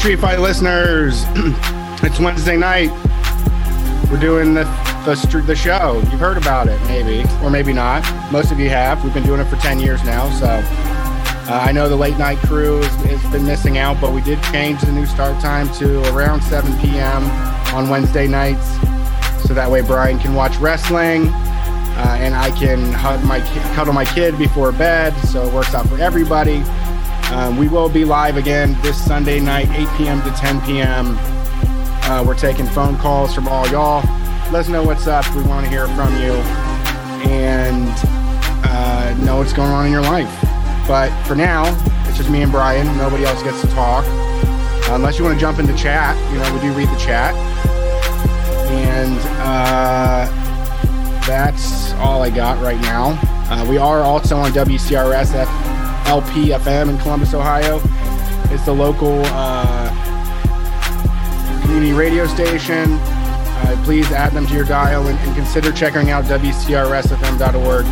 Street Fight listeners, it's Wednesday night. We're doing the the, the show. You've heard about it, maybe, or maybe not. Most of you have. We've been doing it for 10 years now. So uh, I know the late night crew has, has been missing out, but we did change the new start time to around 7 p.m. on Wednesday nights. So that way Brian can watch wrestling uh, and I can hug my cuddle my kid before bed. So it works out for everybody. Um, we will be live again this Sunday night, 8 p.m. to 10 p.m. Uh, we're taking phone calls from all y'all. Let us know what's up. We want to hear from you and uh, know what's going on in your life. But for now, it's just me and Brian. Nobody else gets to talk. Uh, unless you want to jump into chat, you know, we do read the chat. And uh, that's all I got right now. Uh, we are also on WCRS F- LP FM in Columbus, Ohio. It's the local uh, community radio station. Uh, please add them to your dial and, and consider checking out WCRSFM.org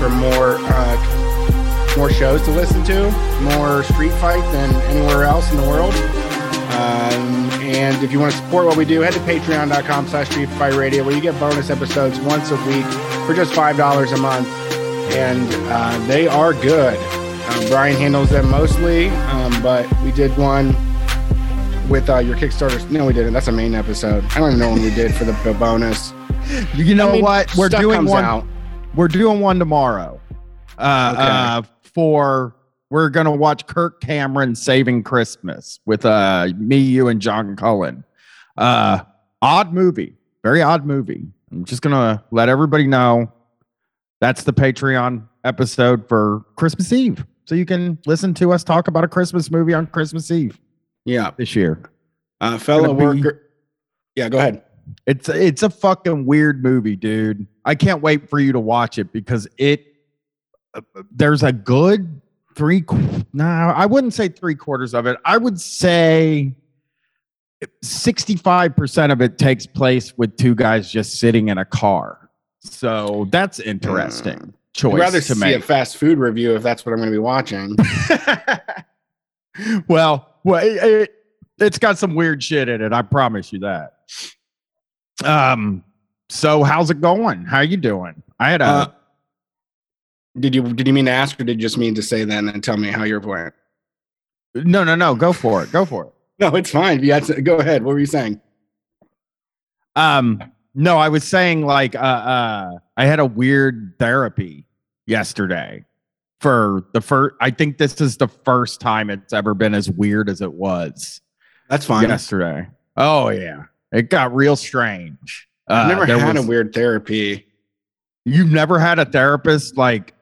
for more uh, more shows to listen to, more street fight than anywhere else in the world. Um, and if you want to support what we do, head to patreon.com slash street fight radio where you get bonus episodes once a week for just $5 a month. And uh, they are good. Um, Brian handles them mostly, um, but we did one with uh, your Kickstarter. No, we didn't. That's a main episode. I don't even know when we did for the, the bonus. You know I mean, what? We're doing one. out. We're doing one tomorrow. Uh, Okay. uh, for we're gonna watch Kirk Cameron Saving Christmas with uh me, you, and John Cullen. Uh, odd movie, very odd movie. I'm just gonna let everybody know that's the Patreon episode for Christmas Eve, so you can listen to us talk about a Christmas movie on Christmas Eve Yeah. this year. Uh, fellow Gonna be- worker. Yeah, go ahead. It's it's a fucking weird movie, dude. I can't wait for you to watch it because it uh, there's a good three no, I wouldn't say three quarters of it. I would say 65% of it takes place with two guys just sitting in a car. So that's interesting Mm. Choice I'd rather to see make. a fast food review if that's what I'm going to be watching. well, well, it, it, it's got some weird shit in it. I promise you that. Um. So how's it going? How are you doing? I had a Uh, did you did you mean to ask or did you just mean to say that and then tell me how you're playing? no, no, no. Go for it. Go for it. No, it's fine. Yeah, go ahead. What were you saying? Um. No, I was saying like uh, uh I had a weird therapy yesterday for the first. I think this is the first time it's ever been as weird as it was That's fine. yesterday. Oh yeah, it got real strange. I've Uh, never had was- a weird therapy. You've never had a therapist like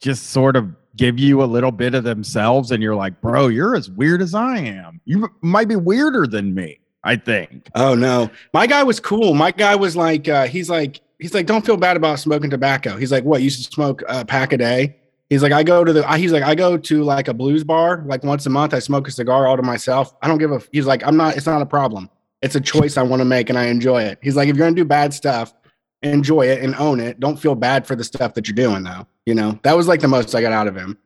just sort of give you a little bit of themselves and you're like, bro, you're as weird as I am. You might be weirder than me, I think. Oh no, my guy was cool. My guy was like, uh, he's like, he's like, don't feel bad about smoking tobacco. He's like, what? You should smoke a pack a day. He's like, I go to the. He's like, I go to like a blues bar like once a month. I smoke a cigar all to myself. I don't give a. He's like, I'm not. It's not a problem. It's a choice I want to make and I enjoy it. He's like, if you're gonna do bad stuff, enjoy it and own it. Don't feel bad for the stuff that you're doing though. You know, that was like the most I got out of him.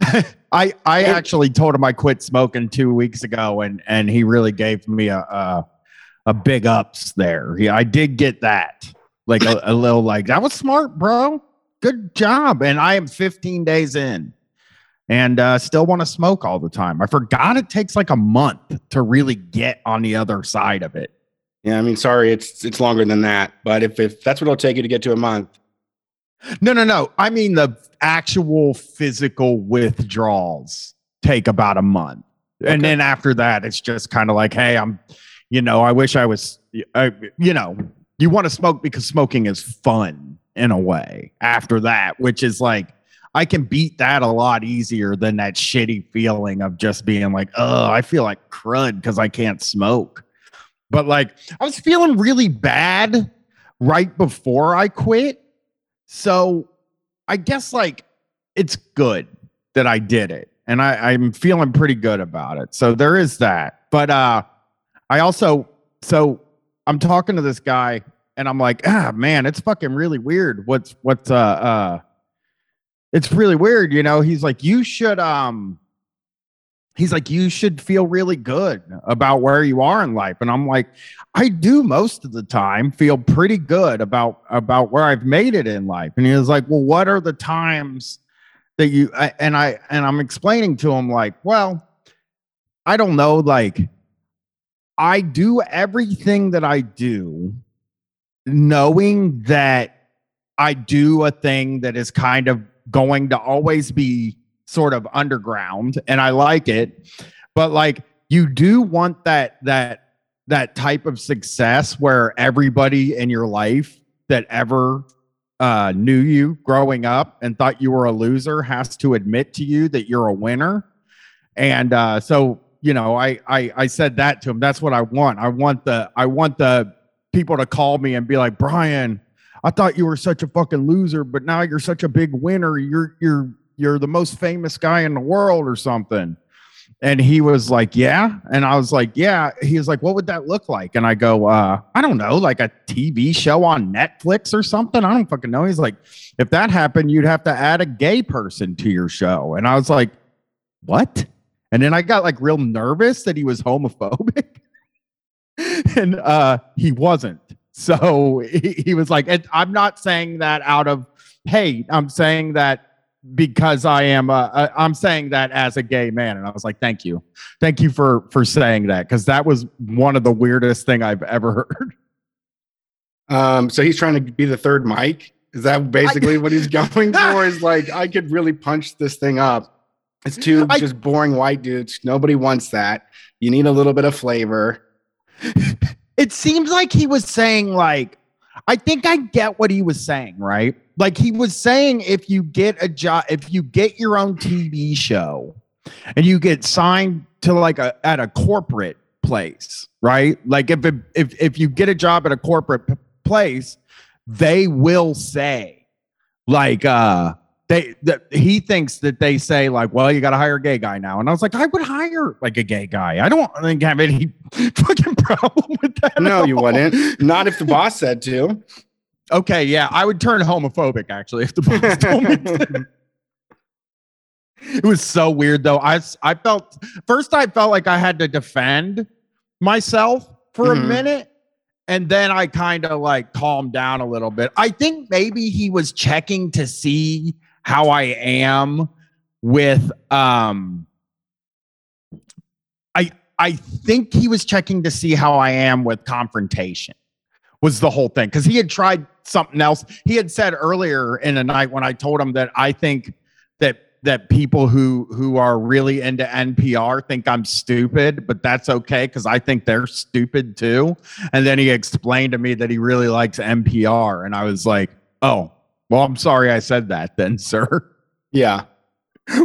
I I And- actually told him I quit smoking two weeks ago, and and he really gave me a a, a big ups there. He, I did get that, like a, a little like that was smart, bro. Good job. And I am 15 days in, and uh, still want to smoke all the time. I forgot it takes like a month to really get on the other side of it. Yeah, I mean, sorry, it's it's longer than that, but if if that's what it'll take you to get to a month, No, no, no. I mean the actual physical withdrawals take about a month. And then after that, it's just kind of like, hey, I'm, you know, I wish I was, I, you know, you want to smoke because smoking is fun in a way after that, which is like, I can beat that a lot easier than that shitty feeling of just being like, oh, I feel like crud because I can't smoke. But like, I was feeling really bad right before I quit. So I guess like it's good that I did it. And I, I'm feeling pretty good about it. So there is that. But uh I also so I'm talking to this guy and I'm like, ah man, it's fucking really weird. What's what's uh uh it's really weird, you know. He's like, you should um he's like, you should feel really good about where you are in life. And I'm like, I do most of the time feel pretty good about about where I've made it in life. And he was like, Well, what are the times that you I, and I and I'm explaining to him like, well, I don't know, like I do everything that I do knowing that I do a thing that is kind of going to always be sort of underground and I like it. But like you do want that that that type of success where everybody in your life that ever uh, knew you growing up and thought you were a loser has to admit to you that you're a winner. And uh, so, you know, I, I I said that to him. That's what I want. I want the I want the people to call me and be like, Brian, I thought you were such a fucking loser, but now you're such a big winner. You're you're you're the most famous guy in the world or something. And he was like, Yeah. And I was like, Yeah. He was like, What would that look like? And I go, uh, I don't know, like a TV show on Netflix or something. I don't fucking know. He's like, If that happened, you'd have to add a gay person to your show. And I was like, What? And then I got like real nervous that he was homophobic. and uh, he wasn't. So he, he was like, I'm not saying that out of hate. I'm saying that because I am uh, I'm saying that as a gay man and I was like thank you. Thank you for for saying that cuz that was one of the weirdest thing I've ever heard. Um so he's trying to be the third Mike. Is that basically I, what he's going for is like I could really punch this thing up. It's two I, just boring white dudes. Nobody wants that. You need a little bit of flavor. It seems like he was saying like I think I get what he was saying, right? Like he was saying if you get a job, if you get your own TV show and you get signed to like a at a corporate place, right? Like if it, if if you get a job at a corporate p- place, they will say like uh they that he thinks that they say like, well, you got to hire a gay guy now, and I was like, I would hire like a gay guy. I don't think have any fucking problem with that. No, you wouldn't. Not if the boss said to. Okay, yeah, I would turn homophobic actually if the boss told me. To. It was so weird though. I I felt first I felt like I had to defend myself for mm-hmm. a minute and then I kind of like calmed down a little bit. I think maybe he was checking to see how I am with um I I think he was checking to see how I am with confrontation was the whole thing because he had tried something else. He had said earlier in the night when I told him that I think that that people who who are really into NPR think I'm stupid, but that's okay because I think they're stupid too. And then he explained to me that he really likes NPR, and I was like, "Oh, well, I'm sorry I said that then, sir." Yeah,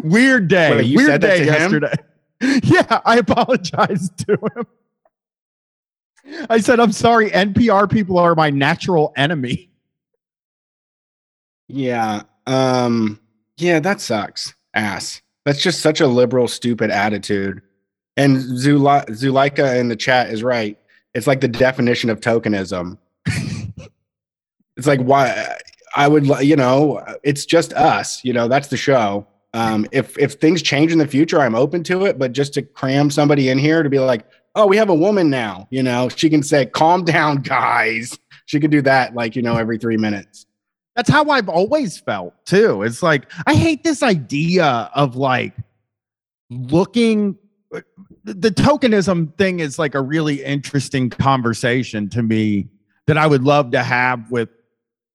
weird day. Wait, weird day yesterday. yeah, I apologized to him. I said, I'm sorry, NPR people are my natural enemy. Yeah. Um, yeah, that sucks. Ass. That's just such a liberal, stupid attitude. And Zula- Zuleika in the chat is right. It's like the definition of tokenism. it's like why I would, you know, it's just us. You know, that's the show. Um, if if things change in the future, I'm open to it. But just to cram somebody in here to be like, oh, we have a woman now. You know, she can say, calm down, guys. She could do that like, you know, every three minutes. That's how I've always felt too. It's like, I hate this idea of like looking. The tokenism thing is like a really interesting conversation to me that I would love to have with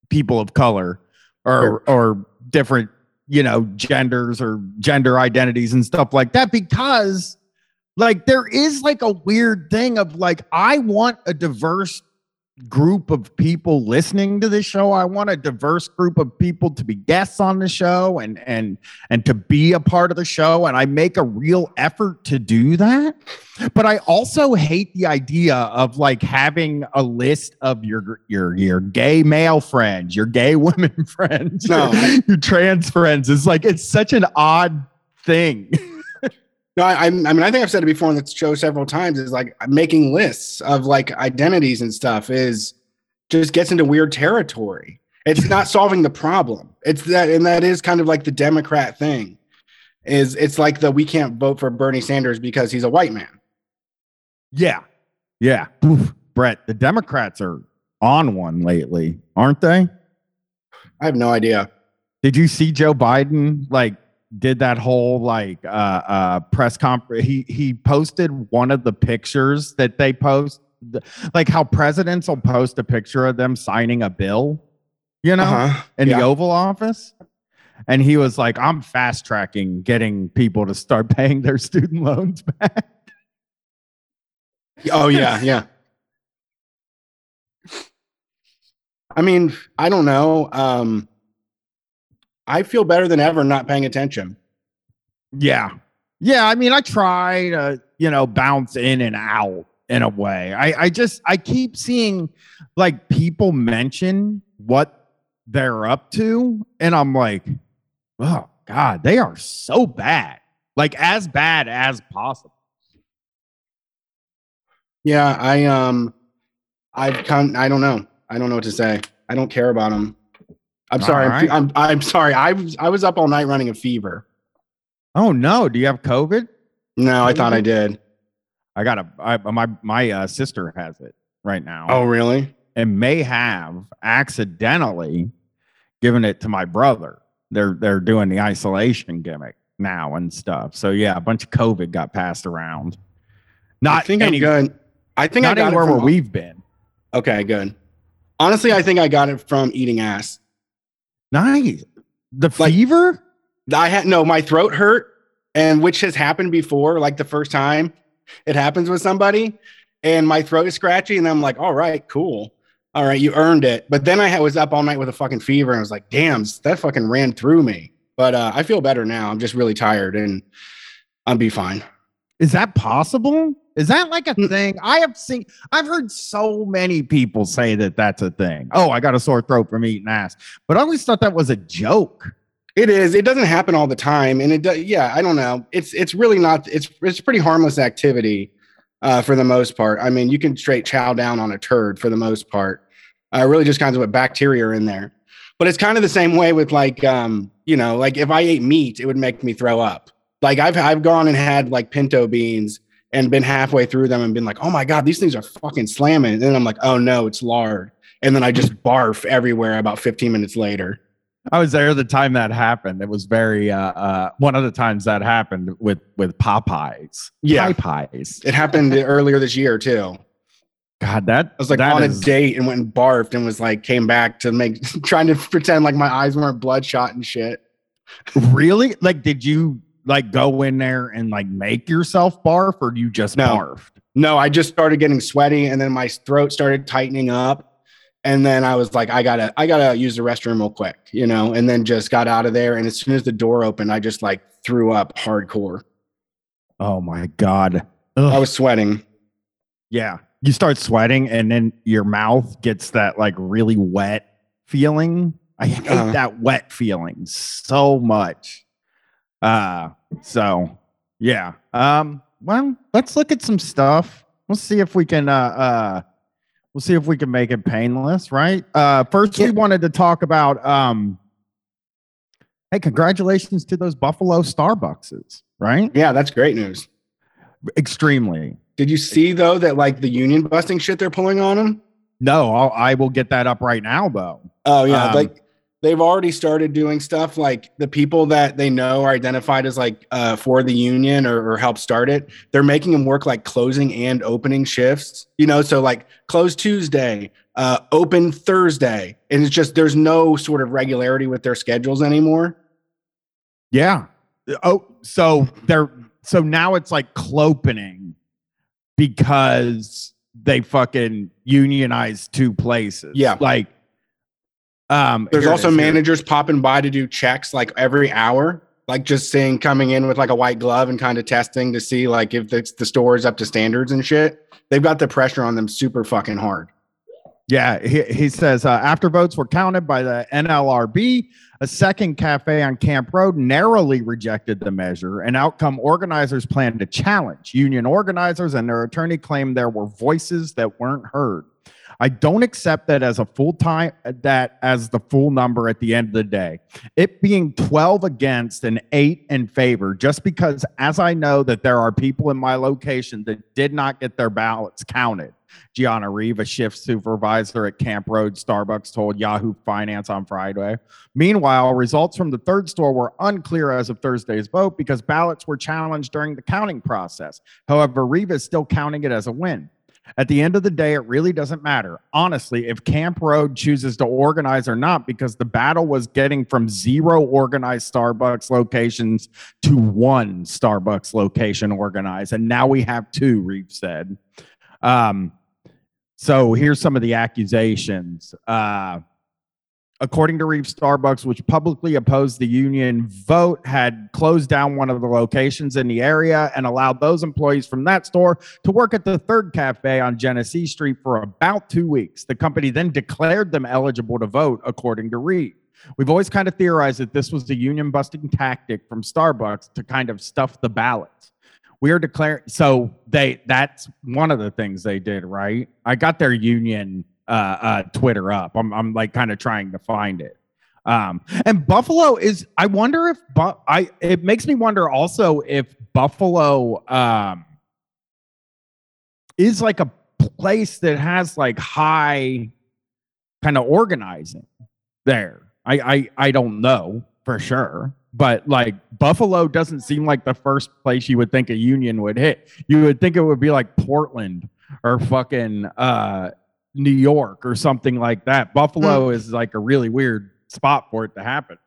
people of color or sure. or different you know genders or gender identities and stuff like that because like there is like a weird thing of like I want a diverse group of people listening to this show. I want a diverse group of people to be guests on the show and and and to be a part of the show and I make a real effort to do that. But I also hate the idea of like having a list of your your your gay male friends, your gay women friends, no. your, your trans friends. It's like it's such an odd thing. No, I, I mean, I think I've said it before on the show several times. Is like making lists of like identities and stuff is just gets into weird territory. It's not solving the problem. It's that, and that is kind of like the Democrat thing. is it's like the we can't vote for Bernie Sanders because he's a white man. Yeah. Yeah. Oof. Brett, the Democrats are on one lately, aren't they? I have no idea. Did you see Joe Biden like did that whole like uh uh press conference he he posted one of the pictures that they post like how presidents will post a picture of them signing a bill, you know, Uh-huh. in the Oval Office. And he was like, I'm fast tracking getting people to start paying their student loans back. Oh yeah, yeah. I mean, I don't know. Um I feel better than ever not paying attention. Yeah. Yeah. I mean, I try to, you know, bounce in and out in a way. I, I just, I keep seeing like people mention what they're up to. And I'm like, oh God, they are so bad. Like as bad as possible. Yeah, I um I've come I don't know. I don't know what to say. I don't care about them. I'm sorry. I'm, right. I'm I'm sorry. I was I was up all night running a fever. Oh no. Do you have COVID? No, I thought I did. I got a, I, my, my uh, sister has it right now. Oh, really? and may have accidentally given it to my brother. They're they're doing the isolation gimmick now and stuff. So yeah, a bunch of COVID got passed around. Not I think any, I'm good. I think I not got it anywhere where we've been. Okay, good. Honestly, I think I got it from eating ass. Nice. The Like- fever? I had no, my throat hurt, and which has happened before, like the first time it happens with somebody, and my throat is scratchy, and I'm like, all right, cool. All right, you earned it. But then I was up all night with a fucking fever, and I was like, damn, that fucking ran through me. But uh, I feel better now. I'm just really tired, and I'll be fine. Is that possible? Is that like a Mm. thing? I have seen, I've heard so many people say that that's a thing. Oh, I got a sore throat from eating ass. But I always thought that was a joke. It is. It doesn't happen all the time, and it. do- Yeah, I don't know. It's it's really not. It's it's pretty harmless activity, uh, for the most part. I mean, you can straight chow down on a turd for the most part. Uh, really, just kinds of what bacteria are in there. But it's kind of the same way with like, um, you know, like if I ate meat, it would make me throw up. Like I've I've gone and had like pinto beans and been halfway through them and been like, oh my god, these things are fucking slamming. And then I'm like, oh no, it's lard. And then I just barf everywhere about 15 minutes later. I was there the time that happened. It was very uh, uh one of the times that happened with with Popeyes. Yeah. Popeyes. It happened earlier this year too. God, that I was like on is- a date and went and barfed and was like came back to make trying to pretend like my eyes weren't bloodshot and shit. really like. Did you like go in there and like make yourself barf, or you just No. barfed? No, I just started getting sweaty and then my throat started tightening up. And then I was like, I gotta, I gotta use the restroom real quick, you know, and then just got out of there. And as soon as the door opened, I just like threw up hardcore. Oh my god. I was sweating. yeah, you start sweating, and then your mouth gets that like really wet feeling. I hate Uh-huh. that wet feeling so much. Uh, so yeah. Um, well, let's look at some stuff. We'll see if we can uh uh we'll see if we can make it painless, right? Uh first we wanted to talk about um hey, congratulations to those Buffalo Starbuckses, right? Yeah, that's great news. Extremely. Did you see though that like the union busting shit they're pulling on them? No, I'll, I will get that up right now though. Oh yeah, Um, like they've already started doing stuff like the people that they know are identified as like uh, for the union or, or help start it. They're making them work like closing and opening shifts. You know, so like close Tuesday, uh, open Thursday, and it's just there's no sort of regularity with their schedules anymore. Yeah. Oh, so they're so now it's like clopening because they fucking unionized two places. Yeah. Like um There's also is, managers popping by to do checks like every hour, like just saying coming in with like a white glove and kind of testing to see like if the, the store is up to standards and shit. They've got the pressure on them super fucking hard. Yeah, he, he says uh, after votes were counted by the NLRB, a second cafe on Camp Road narrowly rejected the measure. An outcome organizers plan to challenge. Union organizers and their attorney claimed there were voices that weren't heard. I don't accept that as a full time that as the full number at the end of the day. It being 12 against and 8 in favor just because as I know that there are people in my location that did not get their ballots counted. Gianna Reeve, a shift supervisor at Camp Road Starbucks, told Yahoo Finance on Friday. Meanwhile, results from the third store were unclear as of Thursday's vote because ballots were challenged during the counting process. However, Reeve is still counting it as a win. At the end of the day, it really doesn't matter. Honestly, if Camp Road chooses to organize or not, because the battle was getting from zero organized Starbucks locations to one Starbucks location organized. And now we have two, Reeve said. Um, so here's some of the accusations. Uh, according to Reeve Starbucks, which publicly opposed the union vote, had closed down one of the locations in the area and allowed those employees from that store to work at the third cafe on Genesee Street for about two weeks. The company then declared them eligible to vote, according to Reeve. We've always kind of theorized that this was the union busting tactic from Starbucks to kind of stuff the ballots we are declaring so they that's one of the things they did right i got their union uh, uh twitter up. I'm, I'm like kind of trying to find it. Um and buffalo is i wonder if i it makes me wonder also if buffalo um is like a place that has like high kind of organizing there. I i i don't know for sure but like Buffalo doesn't seem like the first place you would think a union would hit. You would think it would be like Portland or fucking uh, New York or something like that. Buffalo mm. is like a really weird spot for it to happen.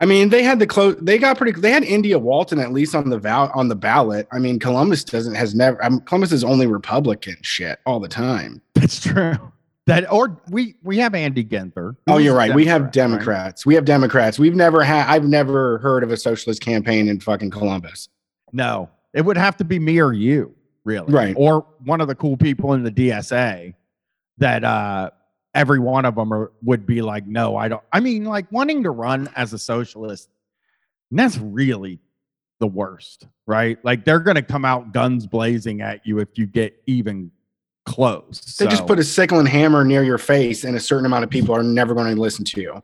I mean, they had the close. They got pretty. They had India Walton at least on the val on the ballot. I mean, Columbus doesn't has never. I Columbus is only Republican shit all the time. That's true. That or we we have Andy Ginther. Oh, you're right. Democrat, we have Democrats. Right? We have Democrats. We've never had. I've never heard of a socialist campaign in fucking Columbus. No, it would have to be me or you, really, right? Or one of the cool people in the DSA that uh every one of them are, would be like, no, I don't. I mean, like wanting to run as a socialist, that's really the worst, right? Like they're going to come out guns blazing at you if you get even close. They so. just put a sickle and hammer near your face, and a certain amount of people are never going to listen to you.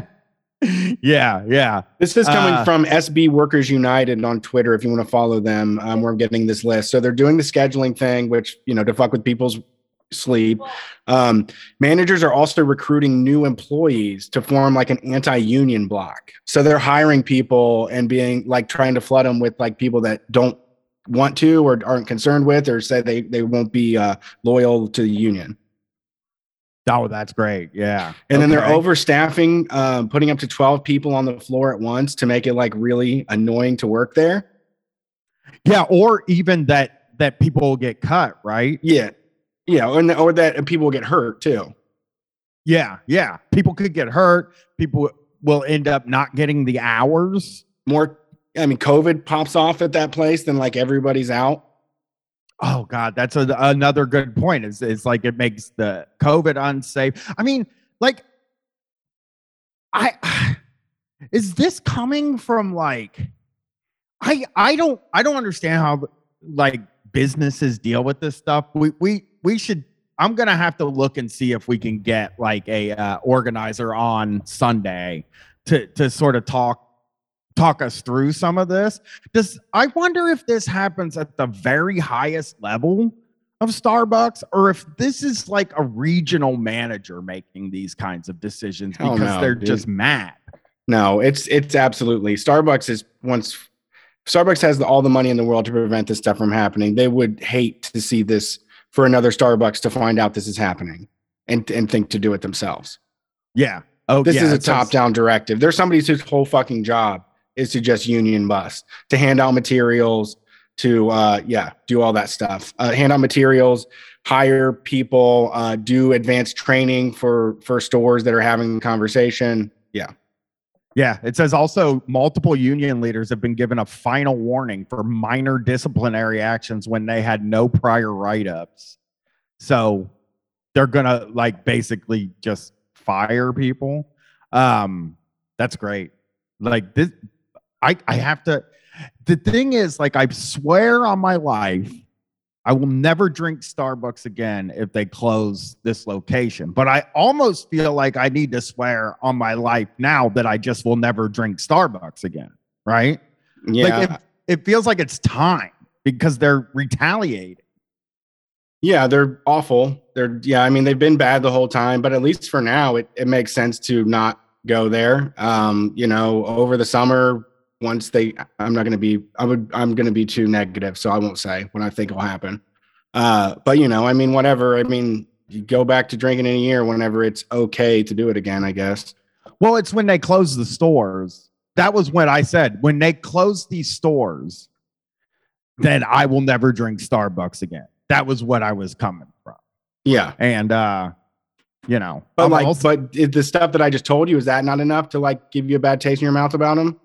yeah, yeah. This is coming uh, from SB Workers United on Twitter. If you want to follow them, um, we're getting this list. So they're doing the scheduling thing, which you know to fuck with people's sleep. Um, managers are also recruiting new employees to form like an anti-union block. So they're hiring people and being like trying to flood them with like people that don't want to or aren't concerned with or say they they won't be uh, loyal to the union. Oh, that's great. Yeah. And okay. then they're overstaffing, um, putting up to 12 people on the floor at once to make it like really annoying to work there. Yeah. Or even that, that people will get cut, right? Yeah. Yeah. Or, or that people will get hurt too. Yeah. Yeah. People could get hurt. People will end up not getting the hours. More I mean, COVID pops off at that place, then like everybody's out. Oh God, that's a, another good point. Is it's like it makes the COVID unsafe. I mean, like, I is this coming from like, I I don't I don't understand how like businesses deal with this stuff. We we we should. I'm gonna have to look and see if we can get like a uh, organizer on Sunday to to sort of talk talk us through some of this. Does I wonder if this happens at the very highest level of Starbucks or if this is like a regional manager making these kinds of decisions because no, they're dude. just mad. No, it's it's absolutely Starbucks is once Starbucks has the, all the money in the world to prevent this stuff from happening. They would hate to see this for another Starbucks to find out this is happening and and think to do it themselves. Yeah. Oh, this yeah, is a top down directive. There's somebody whose whole fucking job is to just union bust, to hand out materials, to uh, yeah, do all that stuff. Uh, hand out materials, hire people, uh, do advanced training for for stores that are having conversation. Yeah. Yeah, it says also multiple union leaders have been given a final warning for minor disciplinary actions when they had no prior write ups. So they're gonna like basically just fire people. Um, that's great. Like this, I I have to. The thing is, like, I swear on my life, I will never drink Starbucks again if they close this location. But I almost feel like I need to swear on my life now that I just will never drink Starbucks again. Right? Yeah. Like it, it feels like it's time because they're retaliating. Yeah, they're awful. They're yeah, I mean they've been bad the whole time, but at least for now it, it makes sense to not go there. Um, you know, over the summer, once they I'm not gonna be I would I'm gonna be too negative, so I won't say what I think will happen. Uh, but you know, I mean, whatever. I mean, you go back to drinking in a year whenever it's okay to do it again, I guess. Well, it's when they close the stores. That was what I said. When they close these stores, then I will never drink Starbucks again. That was what I was coming from. Yeah. And uh, you know, But I'm like, also- but the stuff that I just told you is that not enough to like give you a bad taste in your mouth about them?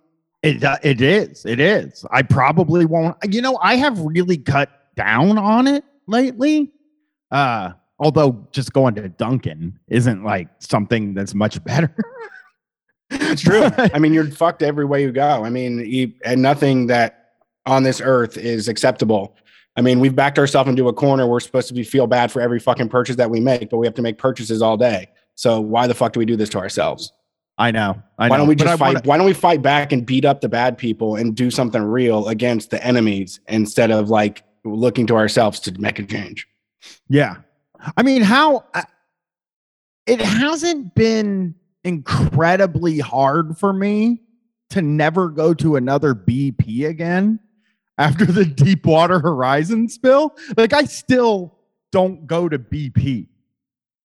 It uh, it is. It is. I probably won't. You know, I have really cut down on it lately. Uh, although just going to Dunkin' isn't like something that's much better. It's true. I mean, you're fucked every way you go. I mean, you, and nothing that on this earth is acceptable. I mean, we've backed ourselves into a corner. We're supposed to be feel bad for every fucking purchase that we make, but we have to make purchases all day. So why the fuck do we do this to ourselves? I know. I know. why don't we just fight? wanna- why don't we fight back and beat up the bad people and do something real against the enemies instead of like looking to ourselves to make a change? Yeah. I mean, how uh, it hasn't been incredibly hard for me to never go to another BP again after the Deepwater Horizon spill. Like, I still don't go to BP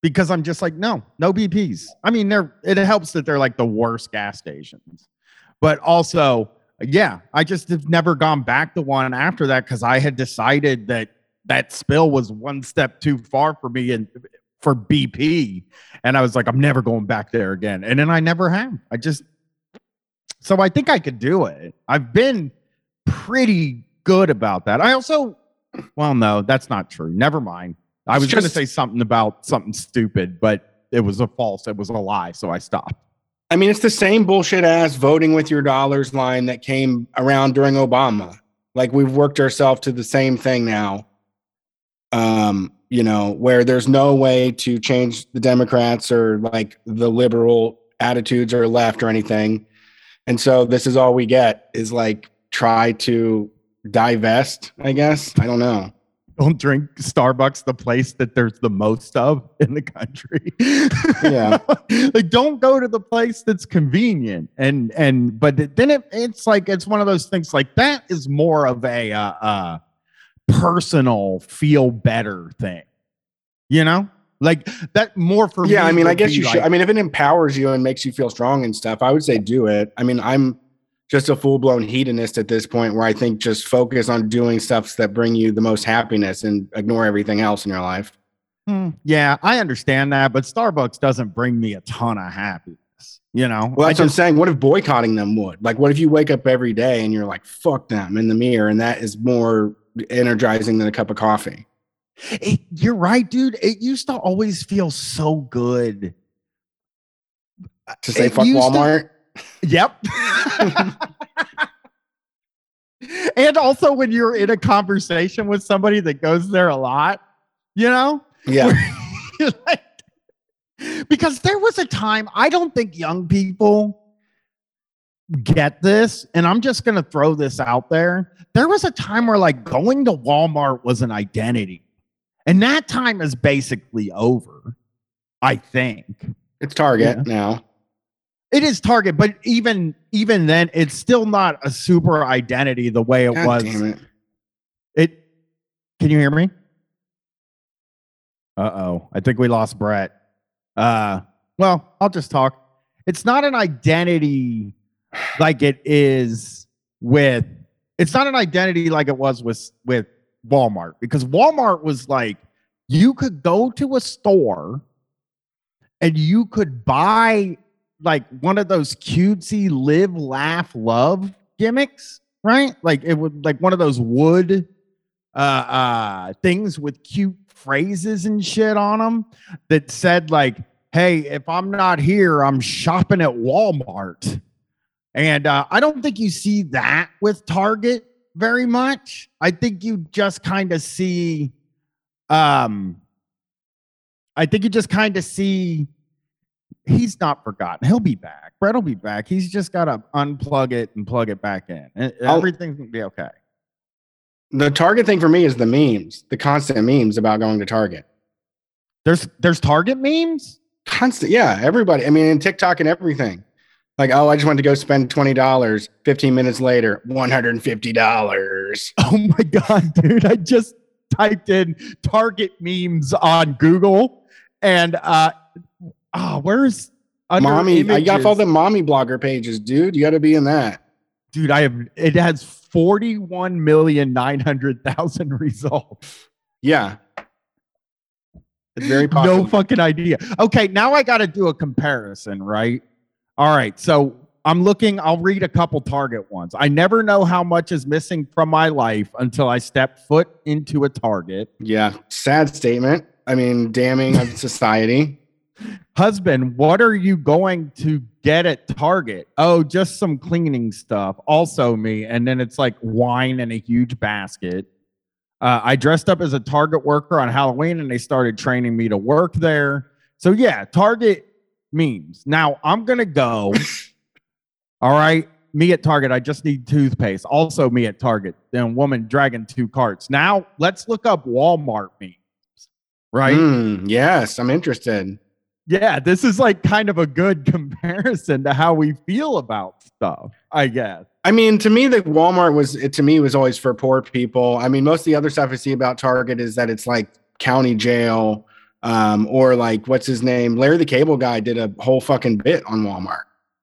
because I'm just like, no, no BPs. I mean, they're it helps that they're like the worst gas stations, but also, yeah, I just have never gone back to one after that because I had decided that that spill was one step too far for me and for BP. And I was like, I'm never going back there again. And then I never have. I just, so I think I could do it. I've been pretty good about that. I also, well, no, that's not true. Never mind. I was going to say something about something stupid, but it was a false, it was a lie. So I stopped. I mean, it's the same bullshit ass voting with your dollars line that came around during Obama. Like we've worked ourselves to the same thing now. Um, you know, where there's no way to change the Democrats or like the liberal attitudes or left or anything. And so this is all we get is like try to divest, I guess. I don't know. Don't drink Starbucks, the place that there's the most of in the country. Yeah. like don't go to the place that's convenient. And and but then it, it's like it's one of those things like that is more of a uh, uh personal feel better thing. You know? Like that more for yeah me i mean i guess you should i mean if it empowers you and makes you feel strong and stuff i would say do it i mean i'm just a full-blown hedonist at this point where i think just focus on doing stuff that bring you the most happiness and ignore everything else in your life Hmm, yeah, I understand that, but Starbucks doesn't bring me a ton of happiness. You know, well that's what i'm saying what if boycotting them would like what if you wake up every day and you're like fuck them in the mirror and that is more energizing than a cup of coffee It- you're right, dude. It used to always feel so good. to say It fuck used to- walmart Yep. and also when you're in a conversation with somebody that goes there a lot, you know? yeah like- because there was a time, I don't think young people get this, and I'm just going to throw this out there. There was a time where like going to Walmart was an identity, and that time is basically over, I think. it's target Yeah. now It is Target, but even even then, it's still not a super identity the way it God was. it It. Can you hear me? Uh oh, I think we lost Brett. Uh, well, I'll just talk. It's not an identity like it is with. It's not an identity like it was with with Walmart because Walmart was like you could go to a store and you could buy like one of those cutesy live, laugh, love gimmicks, right? Like it would like one of those wood uh uh things with cute phrases and shit on them that said like, "Hey, if I'm not here, I'm shopping at Walmart." And uh, I don't think you see that with Target very much. I think you just kind of see um I think you just kind of see he's not forgotten. He'll be back. Brett will be back. He's just got to unplug it and plug it back in. Everything's gonna be okay. The Target thing for me is the memes, the constant memes about going to Target. There's there's Target memes. Constant, yeah. Everybody. I mean, in TikTok and everything. Like, oh, I just wanted to go spend twenty dollars. Fifteen minutes later, one hundred and fifty dollars. Oh my god, dude! I just typed in Target memes on Google, and uh, ah, where's under Mommy, I got all the mommy blogger pages, dude. You got to be in that. dude. I have it has forty one million nine hundred thousand results. Yeah, it's very popular. No fucking idea. Okay, now I got to do a comparison, right? All right, so I'm looking. I'll read a couple Target ones. I never know how much is missing from my life until I step foot into a Target. yeah, sad statement. I mean, damning of society. Husband, what are you going to get at Target? Oh, just some cleaning stuff. Also, me. And then it's like wine in a huge basket. Uh, I dressed up as a Target worker on Halloween and they started training me to work there. So, yeah, Target memes. Now, I'm going to go. All right. Me at Target. I just need toothpaste. Also, me at Target. Then, woman dragging two carts. Now, let's look up Walmart memes. Right. Mm, yes, I'm interested. Yeah, this is like kind of a good comparison to how we feel about stuff, I guess. I mean, to me, the Walmart was it to me was always for poor people. I mean, most of the other stuff I see about Target is that it's like county jail, um, or like what's his name? Larry the Cable Guy did a whole fucking bit on Walmart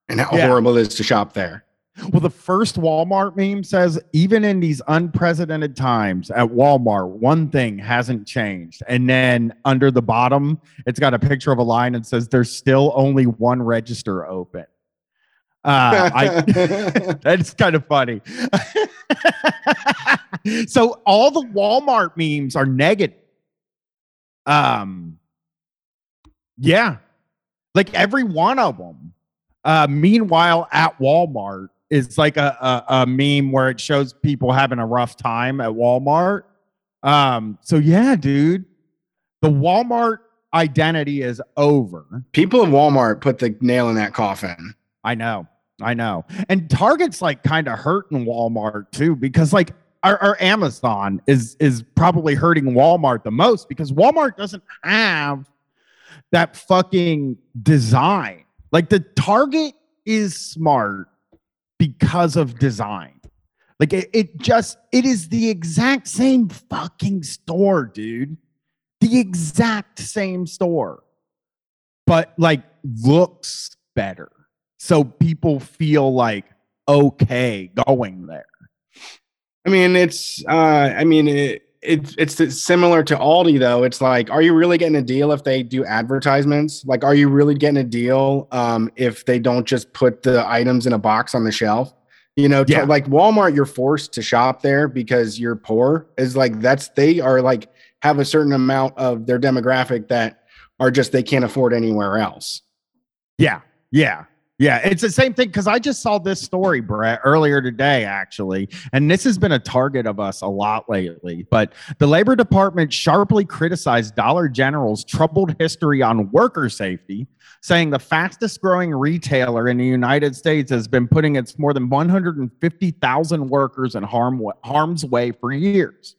and how Yeah. horrible it is to shop there. Well, the first Walmart meme says, even in these unprecedented times at Walmart, one thing hasn't changed. And then under the bottom, it's got a picture of a line and says, there's still only one register open. Uh, I, That's kind of funny. so all the Walmart memes are negative. Um, yeah, like every one of them. Uh, meanwhile, at Walmart is like a, a a meme where it shows people having a rough time at Walmart. Um, so yeah, dude, the Walmart identity is over. People in Walmart put the nail in that coffin. I know. I know. And Target's like kind of hurting Walmart too, because like our, our Amazon is is probably hurting Walmart the most because Walmart doesn't have that fucking design. Like the Target is smart because of design. Like it, it just it is the exact same fucking store, dude. The exact same store. But like looks better. So people feel like okay going there. I mean, it's uh I mean it, it it's similar to Aldi though. It's like, are you really getting a deal if they do advertisements? Like, are you really getting a deal um if they don't just put the items in a box on the shelf? You know, to- like Walmart, you're forced to shop there because you're poor. Is like that's they are like have a certain amount of their demographic that are just they can't afford anywhere else. Yeah. Yeah. Yeah. It's the same thing because I just saw this story, Brett, earlier today, actually. And this has been a target of us a lot lately. But the Labor Department sharply criticized Dollar General's troubled history on worker safety, saying the fastest growing retailer in the United States has been putting its more than 150,000 workers in harm, harm's way for years.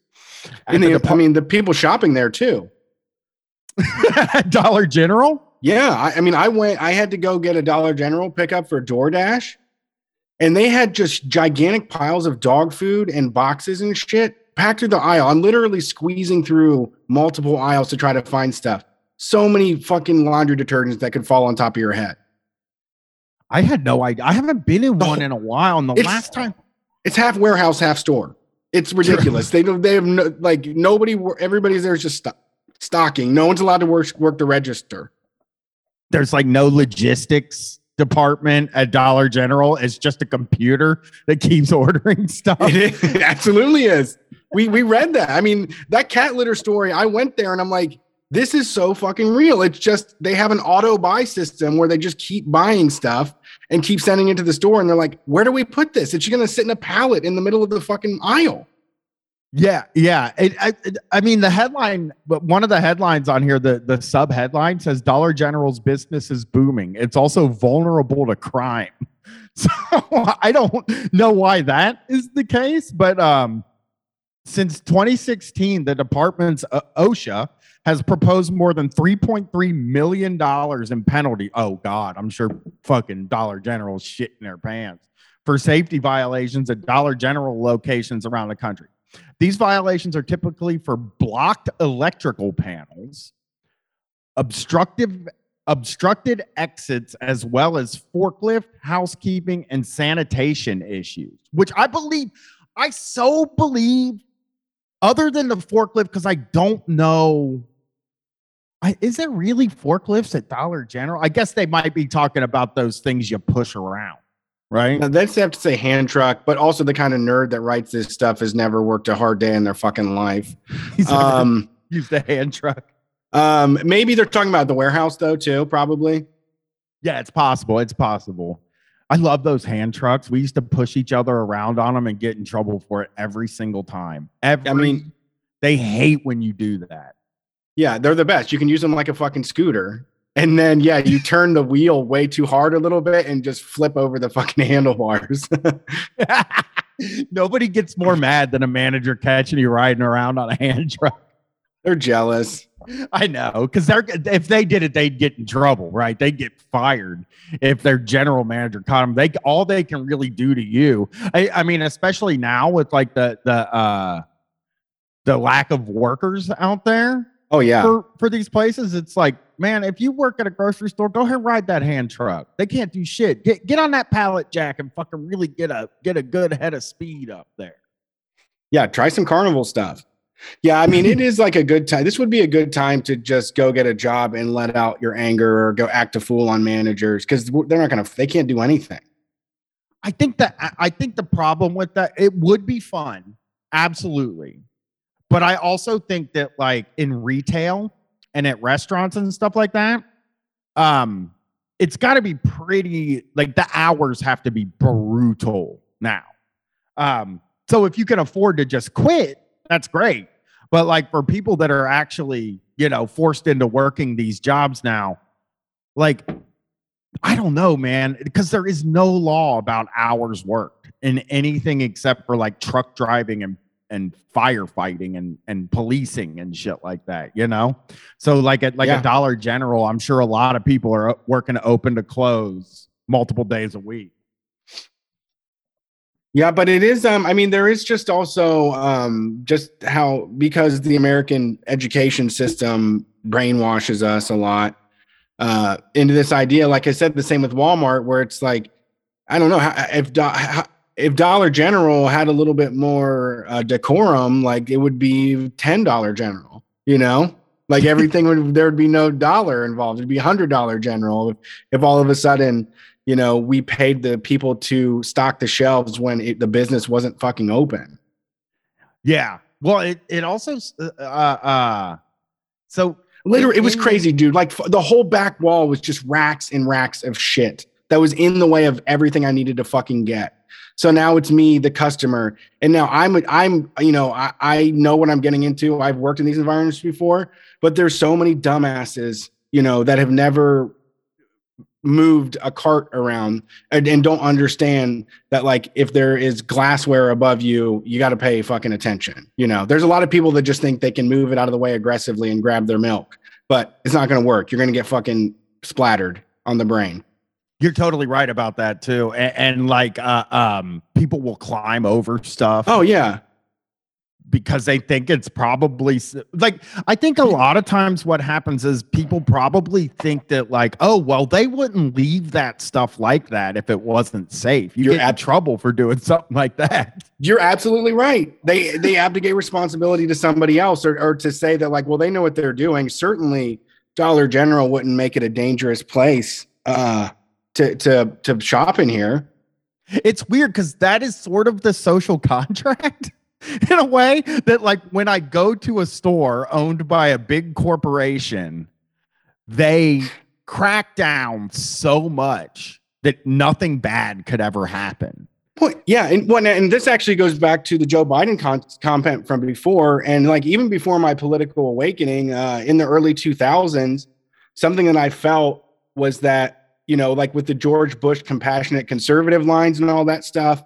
And the the, I mean, the people shopping there too. Dollar General? Yeah, I, I mean, I went. I had to go get a Dollar General pickup for DoorDash, and they had just gigantic piles of dog food and boxes and shit packed through the aisle. I'm literally squeezing through multiple aisles to try to find stuff. So many fucking laundry detergents that could fall on top of your head. I had no idea. I haven't been in one in a while. And the It's- last time It's half warehouse, half store. It's ridiculous. they they have no, like nobody. Everybody's there is just sto- stocking. No one's allowed to work work the register. There's like no logistics department at Dollar General. It's just a computer that keeps ordering stuff. It, is, it absolutely is. We we read that. I mean, that cat litter story. I went there and I'm like, this is so fucking real. It's just they have an auto buy system where they just keep buying stuff and keep sending it to the store. And they're like, where do we put this? It's to sit in a pallet in the middle of the fucking aisle. Yeah, yeah. It, I, it, I mean, the headline, but one of the headlines on here, the the sub headline says Dollar General's business is booming. It's also vulnerable to crime. So I don't know why that is the case, but um, since 2016, the department's uh, OSHA has proposed more than 3.3 million dollars in penalty. Oh God, I'm sure fucking Dollar General shit in their pants for safety violations at Dollar General locations around the country. These violations are typically for blocked electrical panels, obstructive obstructed exits as well as forklift, housekeeping and sanitation issues, which I believe I so believe other than the forklift cuz I don't know I, is there really forklifts at Dollar General? I guess they might be talking about those things you push around right? Now, they have to say hand truck, but also the kind of nerd that writes this stuff has never worked a hard day in their fucking life. um, use the hand truck. Um, maybe they're talking about the warehouse though, too. Probably. Yeah, it's possible. It's possible. I love those hand trucks. We used to push each other around on them and get in trouble for it every single time. Every, I mean, they hate when you do that. Yeah, they're the best. You can use them like a fucking scooter. And then yeah, you turn the wheel way too hard a little bit and just flip over the fucking handlebars. Nobody gets more mad than a manager catching you riding around on a hand truck. They're jealous. I know, because they're if they did it, they'd get in trouble, right? They'd get fired if their general manager caught them. They all they can really do to you. I, I mean, especially now with like the the uh the lack of workers out there. Oh yeah. For for these places, it's like, man, if you work at a grocery store, go ahead and ride that hand truck. They can't do shit. Get get on that pallet jack and fucking really get a get a good head of speed up there. Yeah, try some carnival stuff. Yeah, I mean, it is like a good time. This would be a good time to just go get a job and let out your anger or go act a fool on managers because they're not gonna. They can't do anything. I think that I think the problem with that it would be fun, absolutely. But I also think that like in retail and at restaurants and stuff like that, um, it's got to be pretty like the hours have to be brutal now. Um, so if you can afford to just quit, that's great. But like for people that are actually, you know, forced into working these jobs now, like I don't know, man, because there is no law about hours worked in anything except for like truck driving and and firefighting and and policing and shit like that you know so like at like yeah. a dollar general i'm sure a lot of people are working open to close multiple days a week yeah but it is um i mean there is just also um just how because the american education system brainwashes us a lot uh into this idea like i said the same with walmart where it's like i don't know how, if how, if Dollar General had a little bit more uh, decorum, like it would be ten dollar General. You know, like everything would there would be no dollar involved. It'd be hundred dollar General. If, if all of a sudden, you know, we paid the people to stock the shelves when it, the business wasn't fucking open. Yeah. Well, it it also uh, uh, uh so literally it was crazy, dude. Like the whole back wall was just racks and racks of shit that was in the way of everything I needed to fucking get. So now it's me, the customer, and now I'm I'm you know I, I know what I'm getting into. I've worked in these environments before, but there's so many dumbasses you know that have never moved a cart around and, and don't understand that like if there is glassware above you you got to pay fucking attention you know? There's a lot of people that just think they can move it out of the way aggressively and grab their milk but it's not going to work. You're going to get fucking splattered on the brain you're totally right about that too. And, and like uh, um, people will climb over stuff. Oh yeah. Because they think it's probably like I think a lot of times what happens is people probably think that like oh well they wouldn't leave that stuff like that if it wasn't safe. You You're get in trouble for doing something like that. You're absolutely right. They they abdicate responsibility to somebody else or, or to say that like well they know what they're doing. Certainly Dollar General wouldn't make it a dangerous place. Uh to to to shop in here. It's weird because that is sort of the social contract in a way that like when I go to a store owned by a big corporation, they crack down so much that nothing bad could ever happen. Point. Yeah, and when and this actually goes back to the Joe Biden con- comment from before, and like even before my political awakening uh, in the early 2000s, something that I felt was that you know, like with the George Bush compassionate conservative lines and all that stuff,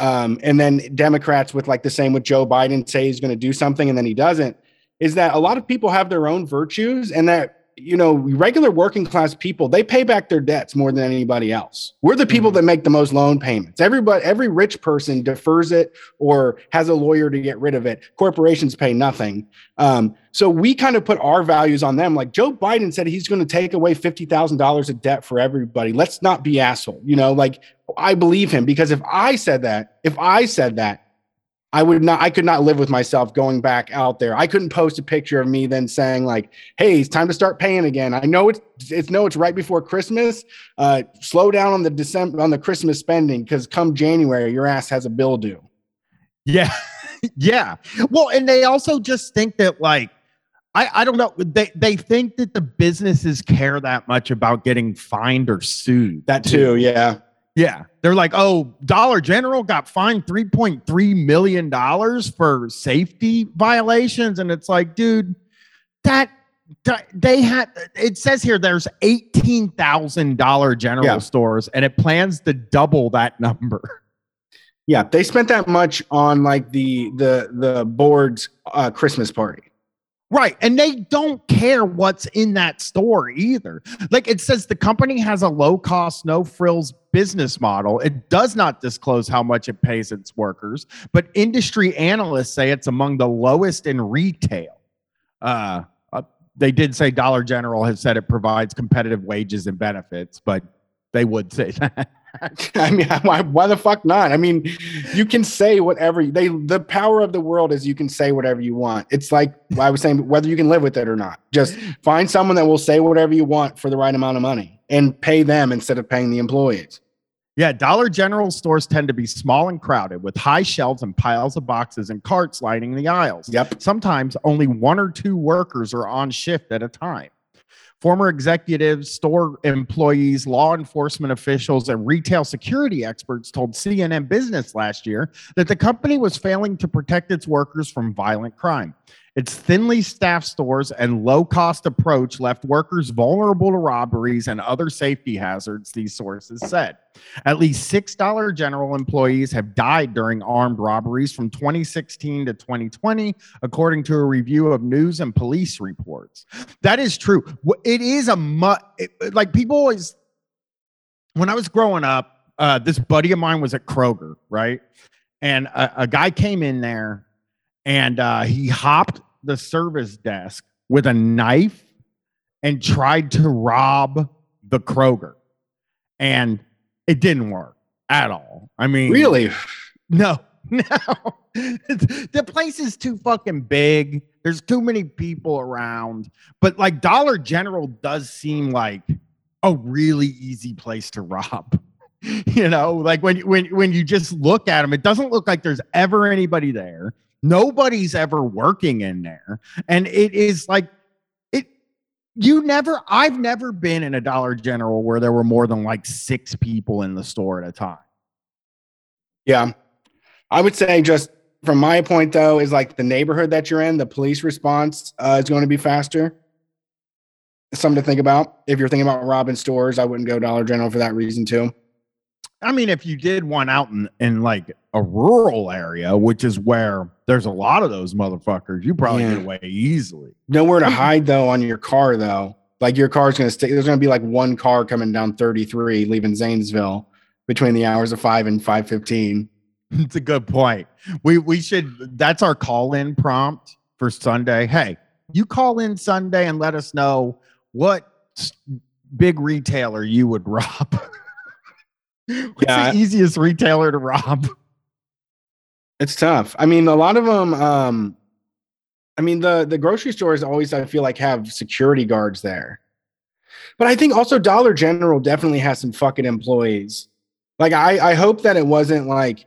um, and then Democrats with like the same with Joe Biden say he's going to do something and then he doesn't, is that a lot of people have their own virtues and that you know, regular working class people, they pay back their debts more than anybody else. We're the people mm-hmm. that make the most loan payments. Everybody, every rich person defers it or has a lawyer to get rid of it. Corporations pay nothing. Um, so we kind of put our values on them. Like Joe Biden said, he's going to take away $50,000 of debt for everybody. Let's not be asshole. You know, like I believe him because if I said that, if I said that, I would not, I could not live with myself going back out there. I couldn't post a picture of me then saying like, "Hey, it's time to start paying again." I know it's, it's no, it's right before Christmas. Uh, slow down on the December on the Christmas spending because come January, your ass has a bill due. Yeah, yeah. Well, and they also just think that like, I, I don't know. They they think that the businesses care that much about getting fined or sued. That too, yeah. Yeah. They're like, oh, Dollar General got fined $3.3 million for safety violations. And it's like, dude, that, that they had, it says here there's $18,000 Dollar General yeah. stores and it plans to double that number. Yeah, they spent that much on like the the the board's uh, Christmas party. Right. And they don't care what's in that store either. Like it says the company has a low cost, no frills business model. It does not disclose how much it pays its workers, but industry analysts say it's among the lowest in retail. Uh, uh, they did say Dollar General has said it provides competitive wages and benefits, but they would say that. I mean, why, why the fuck not? I mean, you can say whatever they. The power of the world is you can say whatever you want. It's like I was saying, whether you can live with it or not. Just find someone that will say whatever you want for the right amount of money and pay them instead of paying the employees. Yeah, Dollar General stores tend to be small and crowded with high shelves and piles of boxes and carts lining the aisles. Yep. Sometimes only one or two workers are on shift at a time. Former executives, store employees, law enforcement officials, and retail security experts told CNN Business last year that the company was failing to protect its workers from violent crime. Its thinly staffed stores and low cost approach left workers vulnerable to robberies and other safety hazards, these sources said. At least six Dollar General employees have died during armed robberies from 2016 to 2020, according to a review of news and police reports. That is true. It is a mu- it, like people always, when I was growing up, uh, this buddy of mine was at Kroger, right? And a, a guy came in there and uh, he hopped the service desk with a knife and tried to rob the Kroger. And it didn't work at all. I mean, really? No, no. the place is too fucking big. There's too many people around. But like Dollar General does seem like a really easy place to rob. you know, like when when when you just look at them, it doesn't look like there's ever anybody there. Nobody's ever working in there. And it is like it you never I've never been in a Dollar General where there were more than like 6 people in the store at a time. Yeah. I would say just from my point though is like the neighborhood that you're in, the police response uh, is going to be faster. Something to think about. If you're thinking about robbing stores, I wouldn't go Dollar General for that reason too. I mean, if you did one out in, in like a rural area, which is where there's a lot of those motherfuckers, you probably yeah. get away easily. Nowhere to hide though on your car though. Like your car's gonna stay. There's gonna be like one car coming down 33, leaving Zanesville between the hours of five and five fifteen. It's a good point. We we should. That's our call in prompt for Sunday. Hey, you call in Sunday and let us know what big retailer you would rob. What's yeah. the easiest retailer to rob? It's tough. I mean, a lot of them. Um, I mean, the the grocery stores always I feel like have security guards there, but I think also Dollar General definitely has some fucking employees. Like I I hope that it wasn't like.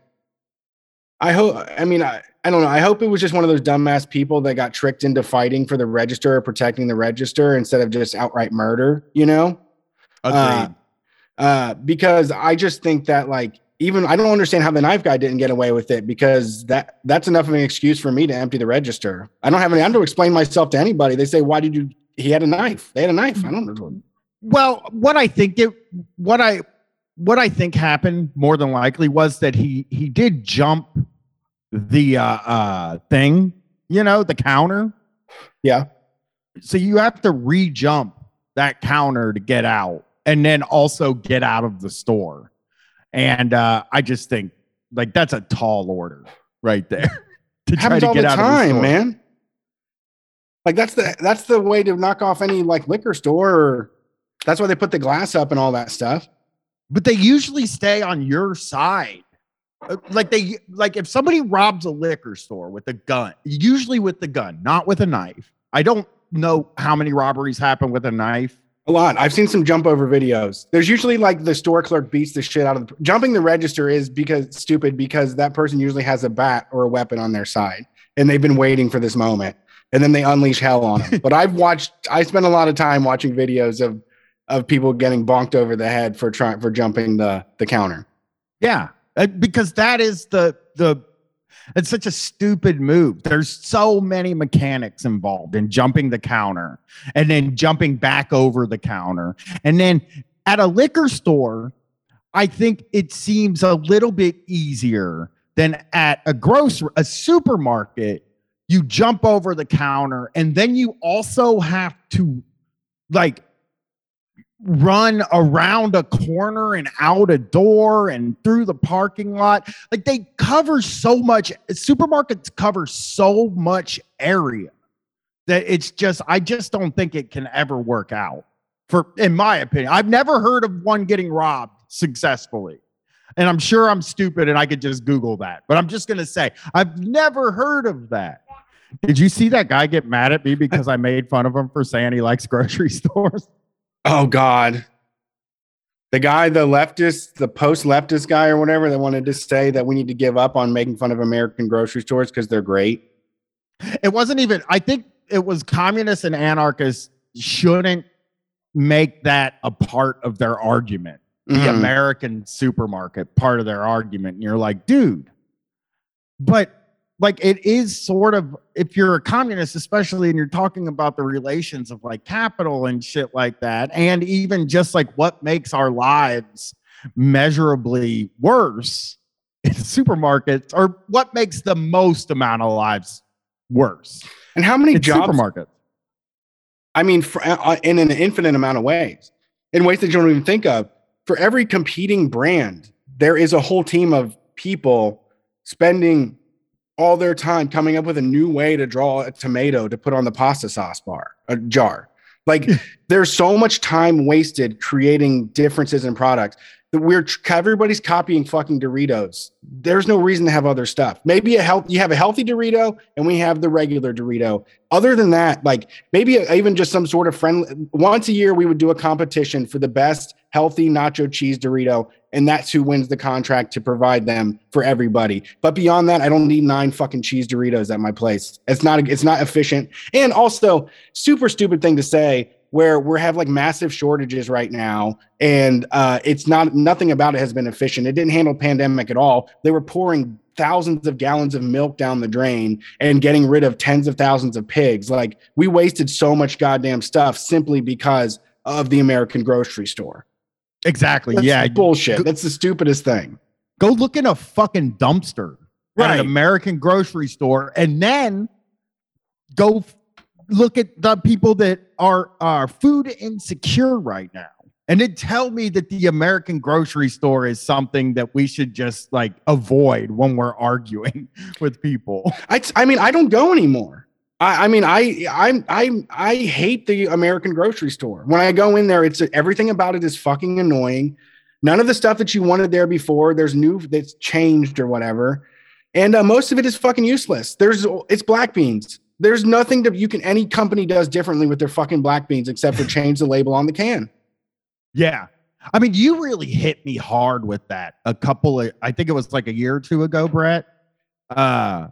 I hope. I mean, I, I don't know. I hope it was just one of those dumbass people that got tricked into fighting for the register or protecting the register instead of just outright murder. You know. Agreed. Uh, uh, because I just think that like even I don't understand how the knife guy didn't get away with it because that that's enough of an excuse for me to empty the register. I don't have any. I don't explain myself to anybody. They say, "Why did you?" He had a knife. They had a knife. I don't know. Well, what I think it, what I, what I think happened more than likely was that he he did jump the uh, uh thing, you know, the counter. Yeah. So you have to re-jump that counter to get out, and then also get out of the store. And uh, I just think like that's a tall order right there to try to get out time, of the store. man. Like that's the that's the way to knock off any like liquor store. Or, that's why they put the glass up and all that stuff. but they usually stay on your side. Uh, Like they like if somebody robs a liquor store with a gun, usually with the gun, not with a knife. I don't know how many robberies happen with a knife. A lot. I've seen some jump over videos. There's usually like the store clerk beats the shit out of the jumping the register is because stupid because that person usually has a bat or a weapon on their side and they've been waiting for this moment and then they unleash hell on them. but I've watched I spent a lot of time watching videos of of people getting bonked over the head for trying for jumping the the counter. Yeah, uh, because that is the the it's such a stupid move. There's so many mechanics involved in jumping the counter and then jumping back over the counter. And then at a liquor store, I think it seems a little bit easier than at a grocery a supermarket. You jump over the counter and then you also have to like run around a corner and out a door and through the parking lot. Like they cover so much, supermarkets cover so much area that it's just, I just don't think it can ever work out. For, in my opinion, I've never heard of one getting robbed successfully. And I'm sure I'm stupid and I could just Google that, but I'm just going to say, I've never heard of that. Did you see that guy get mad at me because I made fun of him for saying he likes grocery stores? Oh God. The guy, the leftist, the post leftist guy or whatever that wanted to say that we need to give up on making fun of American grocery stores because they're great. it wasn't even i think it was communists and anarchists shouldn't make that a part of their argument the Mhm. american supermarket part of their argument and you're like dude but like it is sort of if you're a communist especially and you're talking about the relations of like capital and shit like that and even just like what makes our lives measurably worse in supermarkets or what makes the most amount of lives worse And how many jobs? supermarkets I mean, for, uh, in an infinite amount of ways, in ways that you don't even think of. For every competing brand, there is a whole team of people spending all their time coming up with a new way to draw a tomato to put on the pasta sauce bar, a jar. Like there's so much time wasted creating differences in products that we're everybody's copying fucking Doritos. There's no reason to have other stuff. Maybe a health you have a healthy Dorito and we have the regular Dorito. Other than that, like maybe a- even just some sort of friendly once a year we would do a competition for the best healthy nacho cheese Dorito and that's who wins the contract to provide them for everybody. But beyond that, I don't need nine fucking cheese Doritos at my place. It's not it's not efficient. And also, super stupid thing to say where we have like massive shortages right now and uh, it's not nothing about it has been efficient. It didn't handle pandemic at all. They were pouring thousands of gallons of milk down the drain and getting rid of tens of thousands of pigs. Like we wasted so much goddamn stuff simply because of the American grocery store. Exactly That's yeah bullshit. That's the stupidest thing. go look in a fucking dumpster at Right. an american grocery store and then go look at the people that are are food insecure right now and then tell me that the american grocery store is something that we should just like avoid when we're arguing with people I, I mean, I don't go anymore. I, I mean, I, I'm, I, I hate the American grocery store. When I go in there, it's everything about it is fucking annoying. None of the stuff that you wanted there before, there's new that's changed or whatever, and uh, most of it is fucking useless. There's, it's black beans. There's nothing that you can any company does differently with their fucking black beans except for change the label on the can. yeah i mean you really hit me hard with that a couple of i think it was like a year or two ago brett uh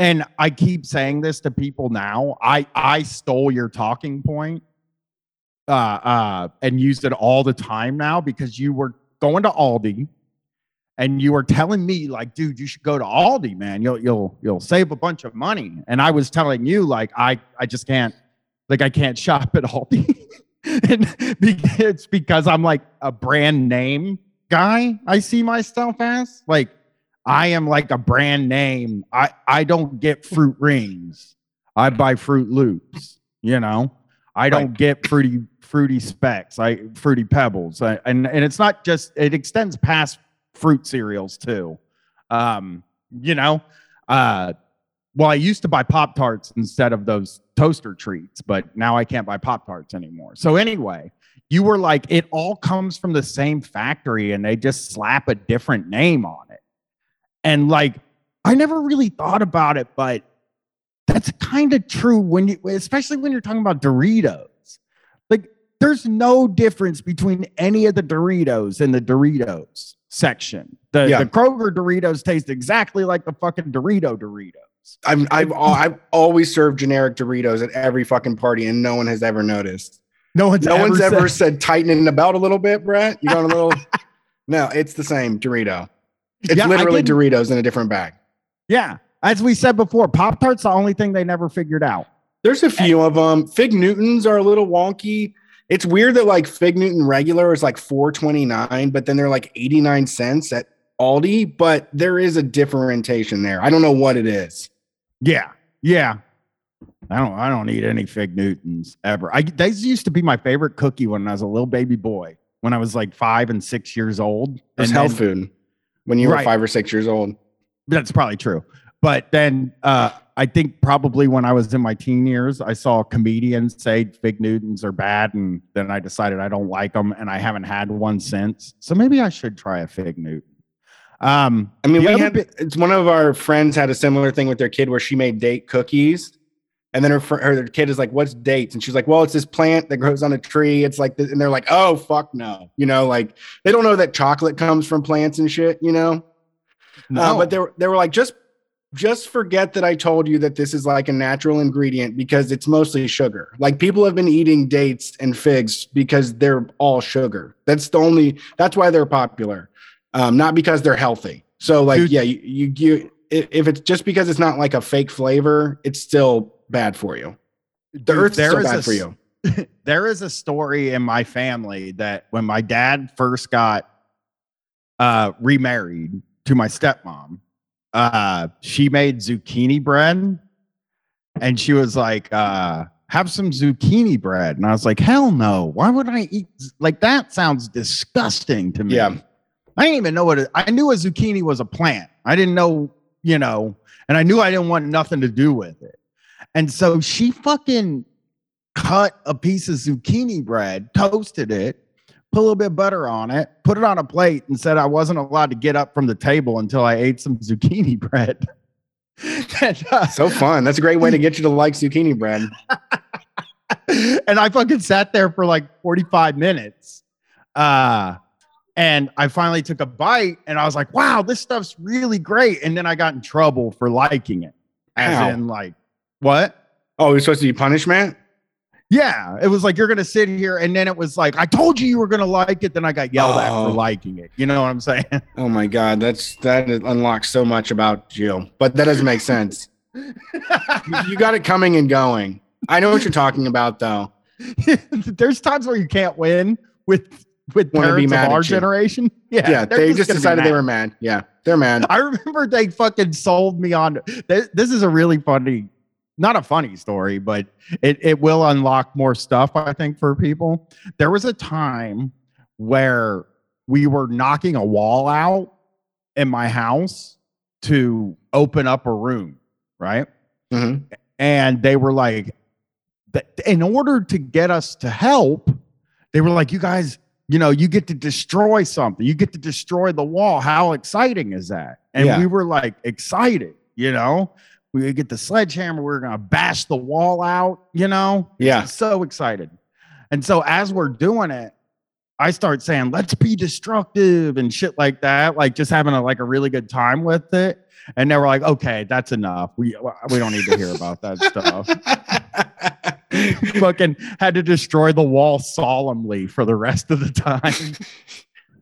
and i keep saying this to people now i i stole your talking point uh, uh, and used it all the time now because you were going to Aldi and you were telling me like, dude, you should go to Aldi, man. You'll you'll you'll save a bunch of money. And I was telling you like, I I just can't like I can't shop at Aldi. and it's because I'm like a brand name guy. I see myself as like I am like a brand name. I I don't get fruit rings. I buy Froot Loops. You know, I don't Right. get fruity fruity specks. I fruity pebbles. I, and and it's not just it extends past fruit cereals too. Um, you know, uh, well, I used to buy Pop Tarts instead of those toaster treats, but now I can't buy Pop Tarts anymore. So anyway, you were like, it all comes from the same factory, and they just slap a different name on it. And like, I never really thought about it, but that's kind of true when you, especially when you're talking about Doritos. Like, there's no difference between any of the Doritos and the Doritos section. The, Yeah. the Kroger Doritos taste exactly like the fucking Dorito Doritos. I've I've I've always served generic Doritos at every fucking party, and no one has ever noticed. No one's No ever one's said- ever said tightening the belt a little bit, Brett. You going a little? no, it's the same Dorito. It's Yeah, literally Doritos in a different bag. Yeah. As we said before, Pop Tart's the only thing they never figured out. There's a few of them. Fig Newtons are a little wonky. It's weird that like Fig Newton regular is like 4.29, but then they're like 89 cents at Aldi. But there is a differentiation there. I don't know what it is. Yeah. Yeah. I don't I don't eat any fig Newtons ever. I these used to be my favorite cookie when I was a little baby boy, when I was like five and six years old. It's And health food when you were five or six years old. That's probably true. But then uh, I think probably when I was in my teen years, I saw comedians say fig Newtons are bad, and then I decided I don't like them, and I haven't had one since. So maybe I should try a fig Newton. Um, I mean, we had, bit, it's one of our friends had a similar thing with their kid where she made date cookies. And then her, her kid is like, What's dates? And she's like, Well, it's this plant that grows on a tree. It's like, this. and they're like, Oh, fuck no. You know, like they don't know that chocolate comes from plants and shit, you know? Uh, but they were, they were like, Just, just forget that I told you that this is like a natural ingredient because it's mostly sugar. Like people have been eating dates and figs because they're all sugar. That's the only, that's why they're popular um, not because they're healthy. So like, Dude. yeah, you, you, you if it's just because it's not like a fake flavor, it's still bad for you. The Dude, earth's there still is bad a for you. there is a story in my family that when my dad first got uh remarried to my stepmom uh she made zucchini bread and she was like uh have some zucchini bread and i was like hell no why would i eat like that sounds disgusting to me Yeah. i didn't even know what it, i knew a zucchini was a plant i didn't know you know and i knew i didn't want nothing to do with it and so she fucking cut a piece of zucchini bread, toasted it, put a little bit of butter on it, put it on a plate, and said I wasn't allowed to get up from the table until I ate some zucchini bread. and, uh, So fun. That's a great way to get you to like zucchini bread. and I fucking sat there for like 45 minutes. Uh, and I finally took a bite and I was like, wow, this stuff's really great. And then I got in trouble for liking it. As How? in, like, what? Oh, it's supposed to be punishment? Yeah, it was like you're gonna sit here, and then it was like I told you you were gonna like it. Then I got yelled at Oh. for liking it. You know what I'm saying? Oh my God. That's that unlocks so much about you, but that doesn't make sense. you, got it coming and going. I know what you're talking about though. There's times where you can't win with with parents of our generation. Yeah, Yeah, they're just decided they were mad. Yeah, they're mad. I remember they fucking sold me on. This, this is a really funny, not a funny story, but it it will unlock more stuff. I think for people. There was a time where we were knocking a wall out in my house to open up a room, right? Mhm. and they were like in order to get us to help they were like you guys you know you get to destroy something you get to destroy the wall how exciting is that and Yeah. we were like excited you know we would get the sledgehammer we are gonna bash the wall out you know Yeah. so excited and so as we're doing it i start saying let's be destructive and shit like that like just having a like a really good time with it and they were like okay that's enough we we don't need to hear about that stuff fucking had to destroy the wall solemnly for the rest of the time.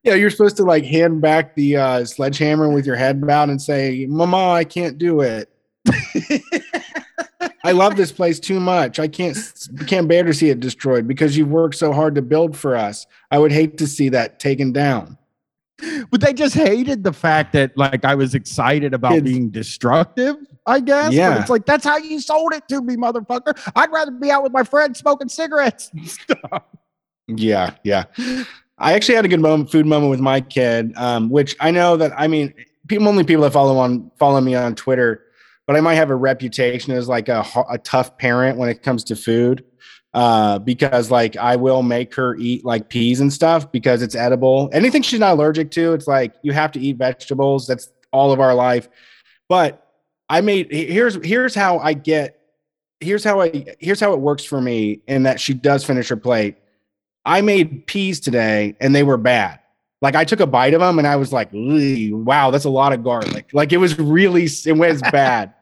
Yeah, you're supposed to like hand back the uh, sledgehammer with your head bowed and say, "Mama, I can't do it. I love this place too much. I can't can't bear to see it destroyed because you've worked so hard to build for us. I would hate to see that taken down." But they just hated the fact that like I was excited about Kids. being destructive, I guess. Yeah. But it's like that's how you sold it to me, motherfucker. I'd rather be out with my friends smoking cigarettes and stuff. Yeah, yeah. I actually had a good moment, food moment with my kid, um, which I know that I mean, people only people that follow on follow me on Twitter, but I might have a reputation as like a, a tough parent when it comes to food, uh, because like I will make her eat like peas and stuff because it's edible. Anything she's not allergic to, it's like you have to eat vegetables. That's all of our life. But I made here's here's how I get here's how I here's how it works for me in that she does finish her plate. I made peas today and they were bad. Like I took a bite of them and I was like, wow, that's a lot of garlic. Like it was really, it was bad.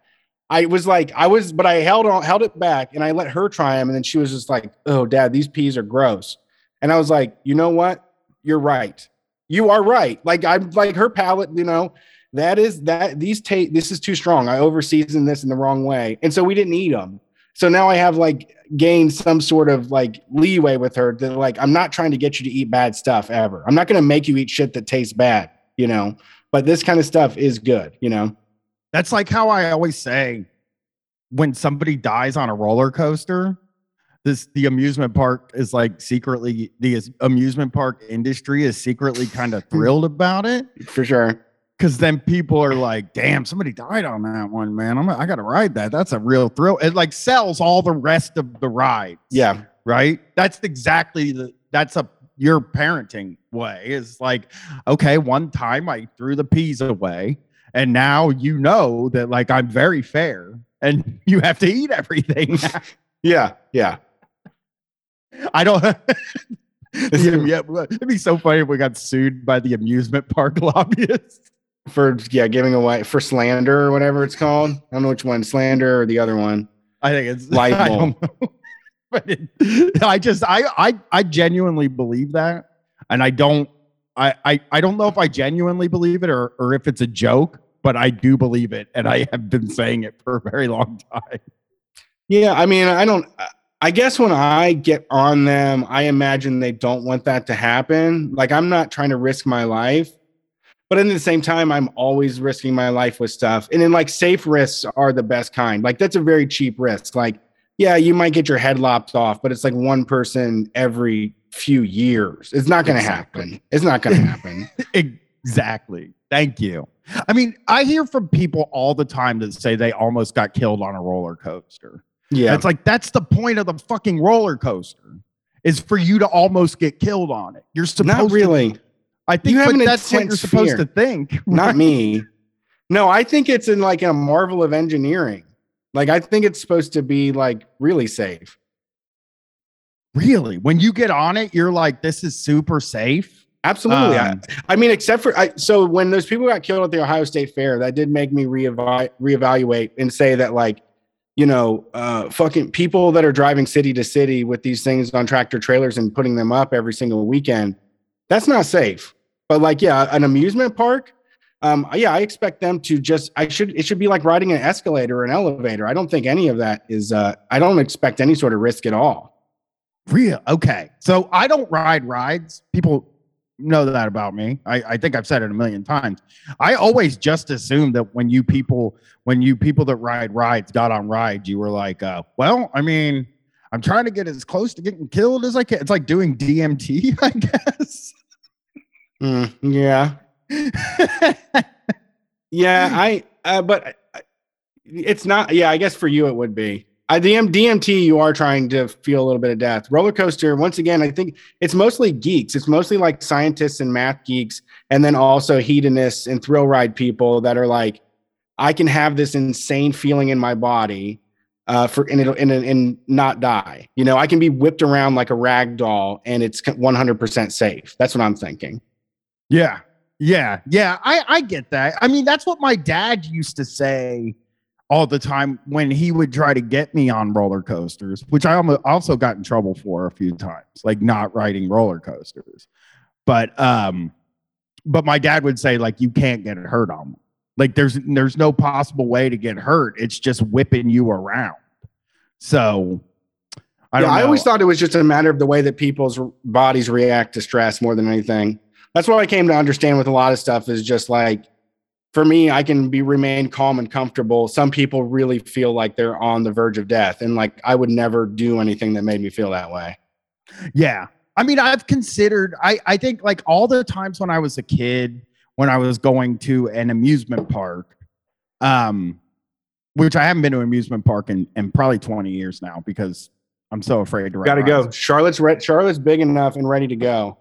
I was like, I was, but I held on, held it back and I let her try them. And then she was just like, oh, dad, these peas are gross. And I was like, you know what? You're right. You are right. Like I'm like her palate, you know, that is that these taste, this is too strong. I over seasoned this in the wrong way. And so we didn't eat them. So now I have like gained some sort of like leeway with her that like I'm not trying to get you to eat bad stuff ever. I'm not going to make you eat shit that tastes bad, you know. But this kind of stuff is good, you know. That's like how I always say when somebody dies on a roller coaster, this the amusement park is like secretly the amusement park industry is secretly kind of hmm. thrilled about it For sure. because then people are like, "Damn, somebody died on that one, man! I'm I got to ride that. That's a real thrill." It like sells all the rest of the rides. Yeah. right. That's exactly the that's a your parenting way is like, okay, one time I threw the peas away, and now you know that like I'm very fair, and you have to eat everything. Yeah. Yeah. I don't. yeah, it'd be so funny if we got sued by the amusement park lobbyists. For yeah, giving away for slander or whatever it's called. I don't know which one, slander or the other one. I think it's Libel. I don't know. but it, I just I I I genuinely believe that, and I don't I I I don't know if I genuinely believe it or or if it's a joke, but I do believe it, and I have been saying it for a very long time. Yeah, I mean, I don't. I guess when I get on them, I imagine they don't want that to happen. Like I'm not trying to risk my life, but at the same time, I'm always risking my life with stuff. And then like safe risks are the best kind. Like that's a very cheap risk. Like yeah, you might get your head lopped off, but it's like one person every few years. It's not going to Exactly. happen. It's not going to happen. Exactly. Thank you. I mean, I hear from people all the time that say they almost got killed on a roller coaster. Yeah. It's like that's the point of the fucking roller coaster is for you to almost get killed on it. You're supposed Not to really. I think You have that's what you're supposed fear. to think. Not me. No, I think it's in like a marvel of engineering. Like I think it's supposed to be like really safe. Really? When you get on it, you're like, this is super safe. Absolutely. Um, I, I mean, except for I, so when those people got killed at the Ohio State Fair, that did make me reevaluate, reevaluate and say that like, you know, uh, fucking people that are driving city to city with these things on tractor trailers and putting them up every single weekend, that's not safe. But like, yeah, an amusement park. Um, yeah, I expect them to just. I should. It should be like riding an escalator or an elevator. I don't think any of that is. Uh, I don't expect any sort of risk at all. Real okay. So I don't ride rides. People know that about me. I, I think I've said it a million times. I always just assumed that when you people when you people that ride rides got on rides, you were like, uh, well, I mean, I'm trying to get as close to getting killed as I can. It's like doing DMT, I guess. Mm, yeah, yeah. I. Uh, but it's not. Yeah, I guess for you it would be. I DM, DMT, you are trying to feel a little bit of death. Roller coaster, once again, I think it's mostly geeks. It's mostly like scientists and math geeks, and then also hedonists and thrill ride people that are like, I can have this insane feeling in my body, uh, for and it'll and, and not die. You know, I can be whipped around like a rag doll, and it's 100 percent safe. That's what I'm thinking. Yeah. Yeah. Yeah. I, I get that. I mean, that's what my dad used to say all the time when he would try to get me on roller coasters, which I almo- also got in trouble for a few times, like not riding roller coasters. But um, but my dad would say like you can't get hurt on them. Like there's there's no possible way to get hurt. It's just whipping you around. So I yeah, I always thought it was just a matter of the way that people's bodies react to stress more than anything. That's what I came to understand with a lot of stuff is just like for me, I can be remain calm and comfortable. Some people really feel like they're on the verge of death. And like I would never do anything that made me feel that way. Yeah. I mean, I've considered, I, I think like all the times when I was a kid, when I was going to an amusement park, um, which I haven't been to an amusement park in, in probably 20 years now because I'm so afraid to ride Gotta go. Charlotte's re- Charlotte's big enough and ready to go.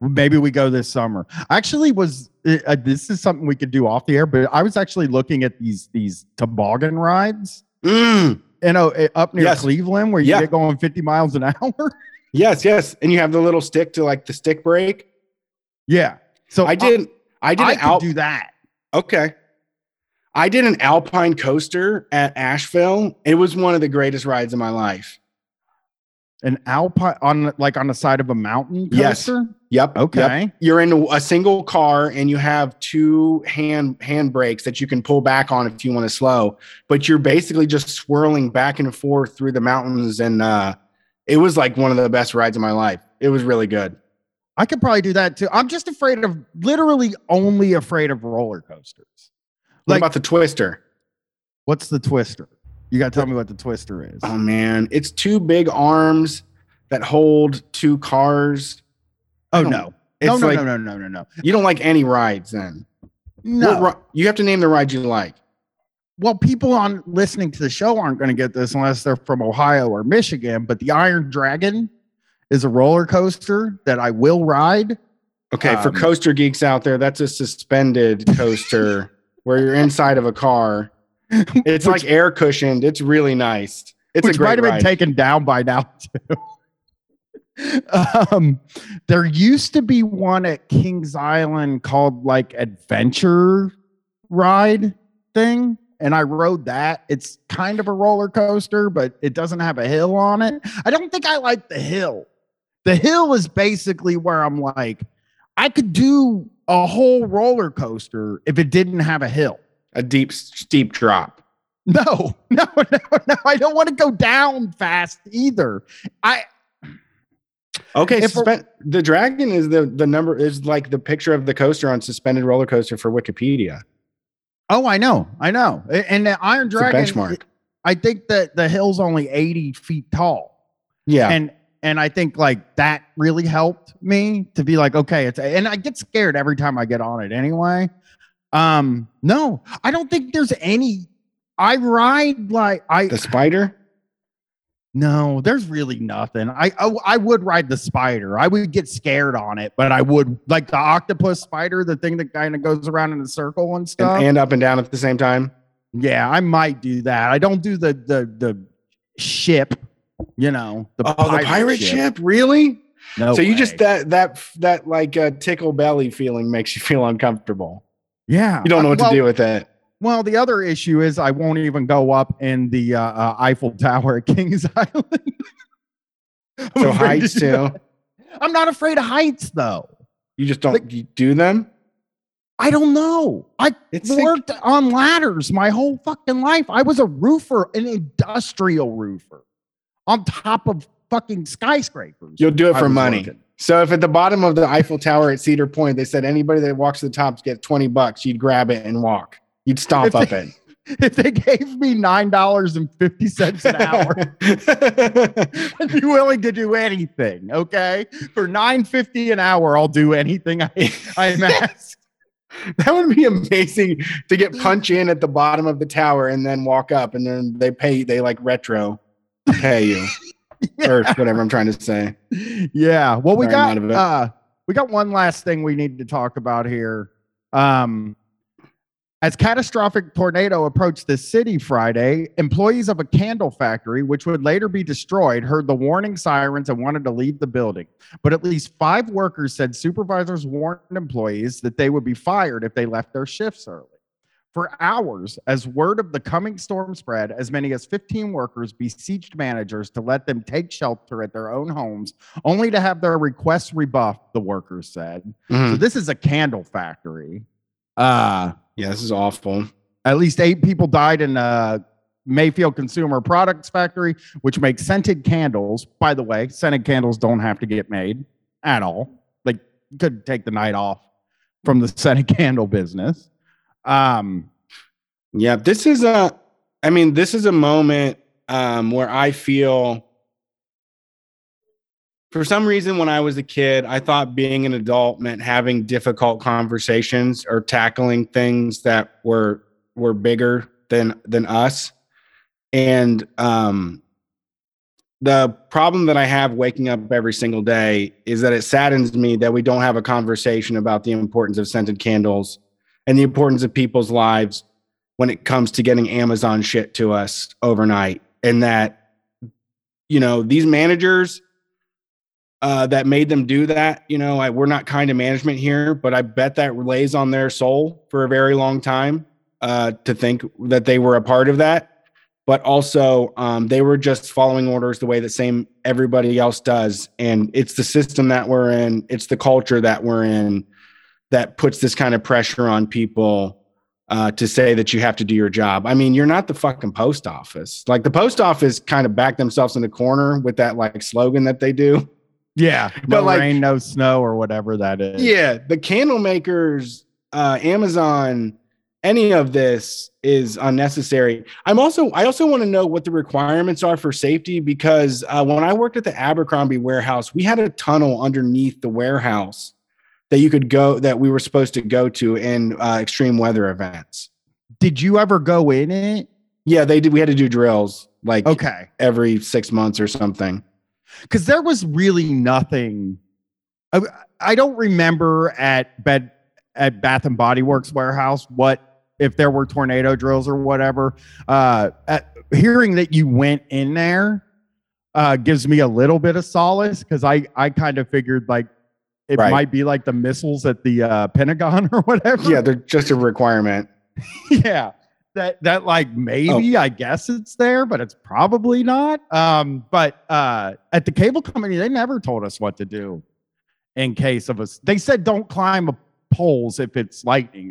Maybe we go this summer. I actually was, uh, uh, this is something we could do off the air, but I was actually looking at these, these toboggan rides, Mm, you know, uh, up near Yes. Cleveland where you Yeah. get going 50 miles an hour. yes, yes. And you have the little stick to like the stick break. yeah. So I did I I an could Alp- do that. Okay. I did an alpine coaster at Asheville. It was one of the greatest rides of my life. An alpine on like on the side of a mountain Yes. coaster. Yep. Okay. Yep. You're in a single car and you have two hand hand brakes that you can pull back on if you want to slow, but you're basically just swirling back and forth through the mountains and uh it was like one of the best rides of my life. It was really good. I could probably do that too. I'm just afraid of literally only afraid of roller coasters. What Like, about the twister? what's the twister? You got to tell me what the twister is. Oh man, it's two big arms that hold two cars. oh no. It's No, no, like no, no, no, no, no. you don't like any rides then. No. What you have to name the ride you like. well, people on listening to the show aren't going to get this unless they're from Ohio or Michigan, but the Iron Dragon is a roller coaster that I will ride. Okay, for Um, coaster geeks out there, that's a suspended coaster where you're inside of a car. It's Which- like air cushioned. It's really nice. It's which a great might have been taken down by now too. um, there used to be one at Kings Island called like Adventure Ride thing, and I rode that. It's kind of a roller coaster, but it doesn't have a hill on it. I don't think I like the hill. The hill is basically where I'm like, I could do a whole roller coaster if it didn't have a hill. A deep, steep drop. No, no, no, no. I don't want to go down fast either. I Okay, the dragon is the the number is like the picture of the coaster on suspended roller coaster for Wikipedia. oh, I know, I know. And the Iron Dragon, benchmark. I think that the hill's only eighty feet tall, Yeah, and and I think like that really helped me to be like, okay, it's and I get scared every time I get on it anyway. Um, no, I don't think there's any. I ride like I the spider. No, there's really nothing. I, I I would ride the spider. I would get scared on it, but I would like the octopus spider, the thing that kind of goes around in a circle and And, stuff. and up and down at the same time. yeah, I might do that. I don't do the the the ship, you know, the oh, the pirate ship. Really? No, so you just that that that like uh, tickle belly feeling makes you feel uncomfortable. Yeah, You don't know what well, to do with it. Well, the other issue is I won't even go up in the uh, uh, Eiffel Tower at Kings Island. So heights to too. that. I'm not afraid of heights though. You just don't Like- you do them. I don't know. I It's like- worked on ladders my whole fucking life. I was a roofer, an industrial roofer, on top of fucking skyscrapers. You'll do it for money. working. So if at the bottom of the Eiffel Tower at Cedar Point they said anybody that walks to the top gets twenty bucks, you'd grab it and walk. You'd stomp up they- it. If they gave me nine dollars and fifty cents an hour, I'd be willing to do anything. Okay, for nine fifty an hour, I'll do anything I I'm asked. that would be amazing to get punch in at the bottom of the tower and then walk up and then they pay they like retro pay you or whatever I'm trying to say. yeah. Well, we got out of it. uh we got one last thing we need to talk about here. Um as catastrophic tornado approached the city Friday, employees of a candle factory, which would later be destroyed, heard the warning sirens and wanted to leave the building. But at least five workers said supervisors warned employees that they would be fired if they left their shifts early. For hours as word of the coming storm spread. As many as 15 workers beseeched managers to let them take shelter at their own homes, only to have their requests rebuffed, the workers said. Mhm. So, this is a candle factory. Uh, Yeah, this is awful. at least eight people died in a Mayfield Consumer Products Factory, which makes scented candles. By the way, scented candles don't have to get made at all. Like, you could take the night off from the scented candle business. Um, Yeah, this is a I mean, this is a moment um where I feel for some reason when I was a kid, I thought being an adult meant having difficult conversations or tackling things that were were bigger than than us. And um the problem that I have waking up every single day is that it saddens me that we don't have a conversation about the importance of scented candles and the importance of people's lives when it comes to getting Amazon shit to us overnight. And that, you know, these managers uh, that made them do that, you know, I, we're not kind of management here, but I bet that lays on their soul for a very long time uh, to think that they were a part of that. But also, um, they were just following orders the way that same everybody else does, and it's the system that we're in, it's the culture that we're in, that puts this kind of pressure on people uh, to say that you have to do your job. I mean, you're not the fucking post office. Like the post office kind of backed themselves in the corner with that like slogan that they do. yeah, But no like- rain, no snow, or whatever that is. Yeah, the candle makers, uh, Amazon, any of this is unnecessary. I'm also I also want to know what the requirements are for safety because uh, when I worked at the Abercrombie warehouse, we had a tunnel underneath the warehouse that you could go that we were supposed to go to in uh, extreme weather events. Did you ever go in it? Yeah, they did. We had to do drills like Okay. every six months or something. because there was really nothing. I, I don't remember at bed at Bath and Body Works warehouse what if there were tornado drills or whatever. Uh, at, hearing that you went in there uh, gives me a little bit of solace because I I kind of figured like it Right. might be like the missiles at the uh, Pentagon or whatever. Yeah, they're just a requirement. yeah that that like maybe i guess it's there but it's probably not um but uh at the cable company they never told us what to do in case of us they said don't climb a poles if it's lightning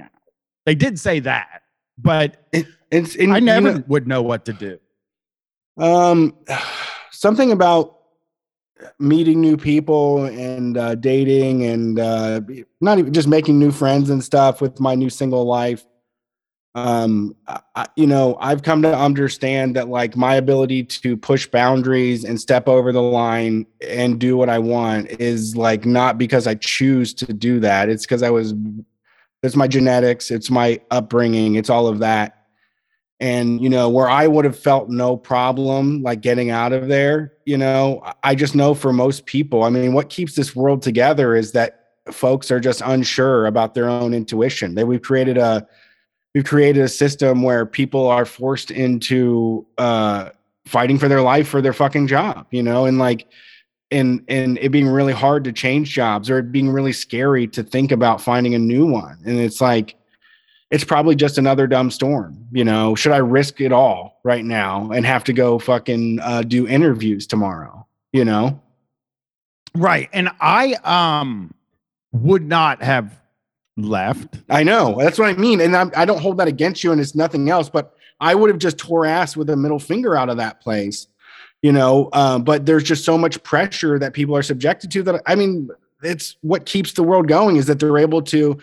they did say that but It's and, i you never know- would know what to do Um, something about meeting new people and uh, dating and uh, not even just making new friends and stuff with my new single life. Um, I, you know, I've come to understand that like my ability to push boundaries and step over the line and do what I want is like not because I choose to do that. It's because I was. It's my genetics. It's my upbringing. It's all of that and you know where i would have felt no problem like getting out of there you know I- just know for most people i mean what keeps this world together is that folks are just unsure about their own intuition. That we've created a we've created a system where people are forced into uh fighting for their life for their fucking job you know and like and and it being really hard to change jobs or it being really scary to think about finding a new one. And it's like it's probably just another dumb storm. You know, should I risk it all right now and have to go fucking uh, do interviews tomorrow? You know, right and i um would not have left I know that's what I mean, and I'm, I don't hold that against you, and it's nothing else. But I would have just tore ass with a middle finger out of that place. You know, uh, but there's just so much pressure that people are subjected to that. I mean, it's what keeps the world going is that they're able to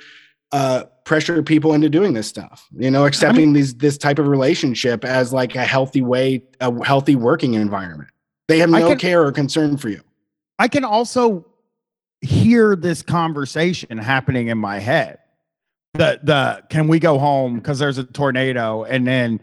uh, pressure people into doing this stuff. You know, accepting these this type of relationship as like a healthy way, a healthy working environment. They have no can- care or concern for you. I can also hear this conversation happening in my head. The the can we go home because there's a tornado and then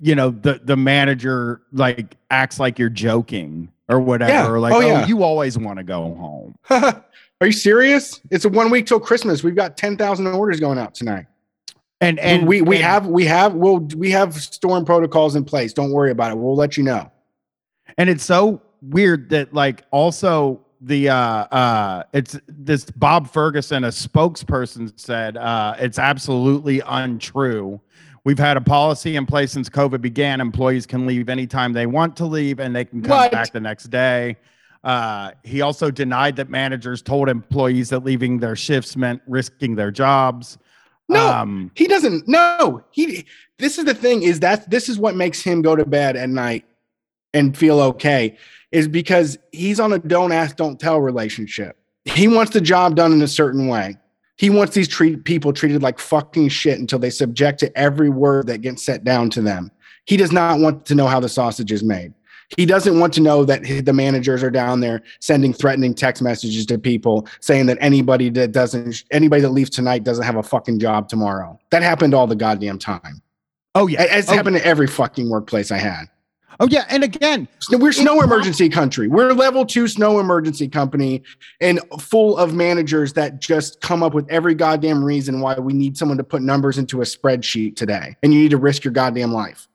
you know the the manager like acts like you're joking or whatever Yeah. like Oh, oh, yeah. you always want to go home. Are you serious? It's a one week till Christmas. We've got ten thousand orders going out tonight. And and and we we and- have we have we'll we have storm protocols in place. Don't worry about it. We'll let you know. and it's so weird that like also the uh uh it's this Bob Ferguson, a spokesperson said uh it's absolutely untrue. We've had a policy in place since COVID began. Employees can leave anytime they want to leave and they can come What? back the next day. Uh, he also denied that managers told employees that leaving their shifts meant risking their jobs. No, Um, he doesn't. No, he. This is the thing. Is that this is what makes him go to bed at night and feel okay? Is because he's on a don't ask, don't tell relationship. He wants the job done in a certain way. He wants these treat people treated like fucking shit until they subject to every word that gets set down to them. He does not want to know how the sausage is made. He doesn't want to know that the managers are down there sending threatening text messages to people saying that anybody that doesn't, anybody that leaves tonight doesn't have a fucking job tomorrow. That happened all the goddamn time. oh yeah, It- It's oh, happened to every fucking workplace I had. oh yeah, and again, we're snow emergency country. We're level two snow emergency company and full of managers that just come up with every goddamn reason why we need someone to put numbers into a spreadsheet today. And you need to risk your goddamn life.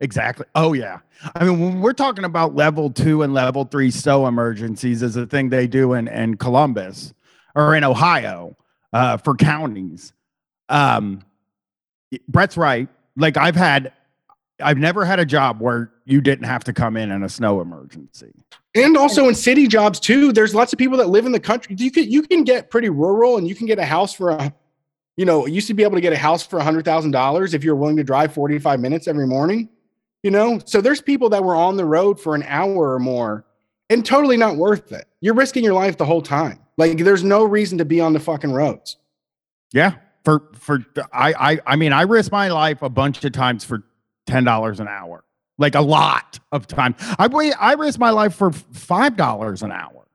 Exactly. Oh yeah. I mean, when we're talking about level two and level three SO emergencies, is a thing they do in in Columbus or in Ohio uh, for counties. Um, Brett's right. Like I've had, I've never had a job where you didn't have to come in in a snow emergency. And also in city jobs too. There's lots of people that live in the country. You can you can get pretty rural and you can get a house for a you know, you used to be able to get a house for hundred thousand dollars if you're willing to drive 45 minutes every morning. You know, so there's people that were on the road for an hour or more and totally not worth it. You're risking your life the whole time. Like there's no reason to be on the fucking roads. Yeah. For for I I I mean I risk my life a bunch of times for ten dollars an hour. Like a lot of time. I wait I risk my life for five dollars an hour.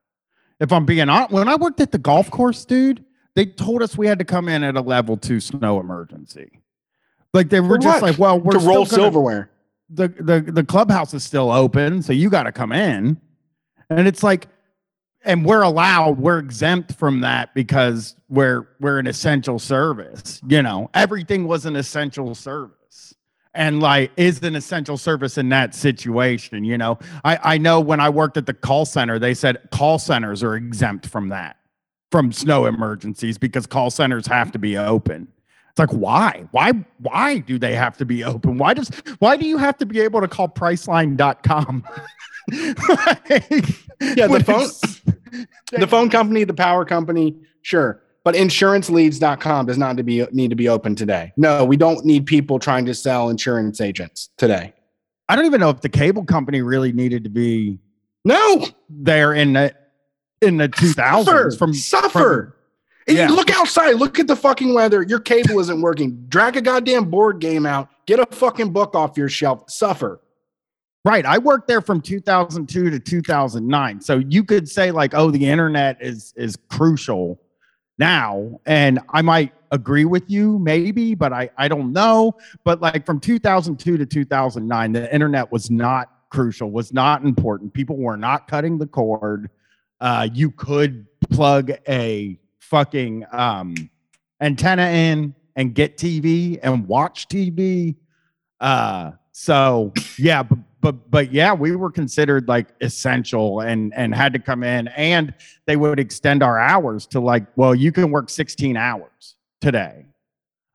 If I'm being honest, when I worked at the golf course, dude, they told us we had to come in at a level two snow emergency. Like they were just like, well, we're to roll gonna- silverware. The the the clubhouse is still open, so you got to come in. And it's like and we're allowed, we're exempt from that because we're we're an essential service. You know, everything was an essential service. And like is an essential service in that situation, you know. I I know when I worked at the call center, they said call centers are exempt from that. From snow emergencies because call centers have to be open. It's like why? Why why do they have to be open? Why does why do you have to be able to call priceline.com? Yeah, the phone the phone company, the power company, sure. But insuranceleads.com does not to be need to be open today. No, we don't need people trying to sell insurance agents today. I don't even know if the cable company really needed to be No, there in the in the 2000s suffer, from suffer. And you Yeah. Look outside. Look at the fucking weather. Your cable isn't working. Drag a goddamn board game out. Get a fucking book off your shelf. Suffer. right i worked there from 2002 to 2009 so you could say like oh the internet is is crucial now and i might agree with you maybe but i i don't know but like from 2002 to 2009 the internet was not crucial was not important people were not cutting the cord uh you could plug a fucking um antenna in and get tv and watch tv uh so yeah but but but yeah we were considered like essential and and had to come in and they would extend our hours to like well you can work 16 hours today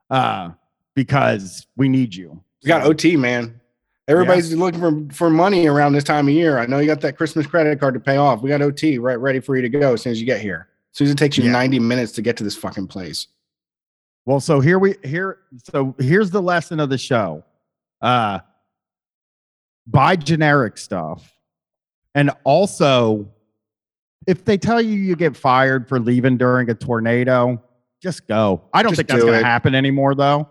uh because we need you We got OT, man. Everybody's looking for, for money around this time of year. I know you got that Christmas credit card to pay off. We got OT right ready for you to go as soon as you get here. As soon as it takes you Yeah. 90 minutes to get to this fucking place. Well, so here we here so here's the lesson of the show. Uh buy generic stuff. And also if they tell you you get fired for leaving during a tornado, just go. I don't Just think that's going to happen anymore though.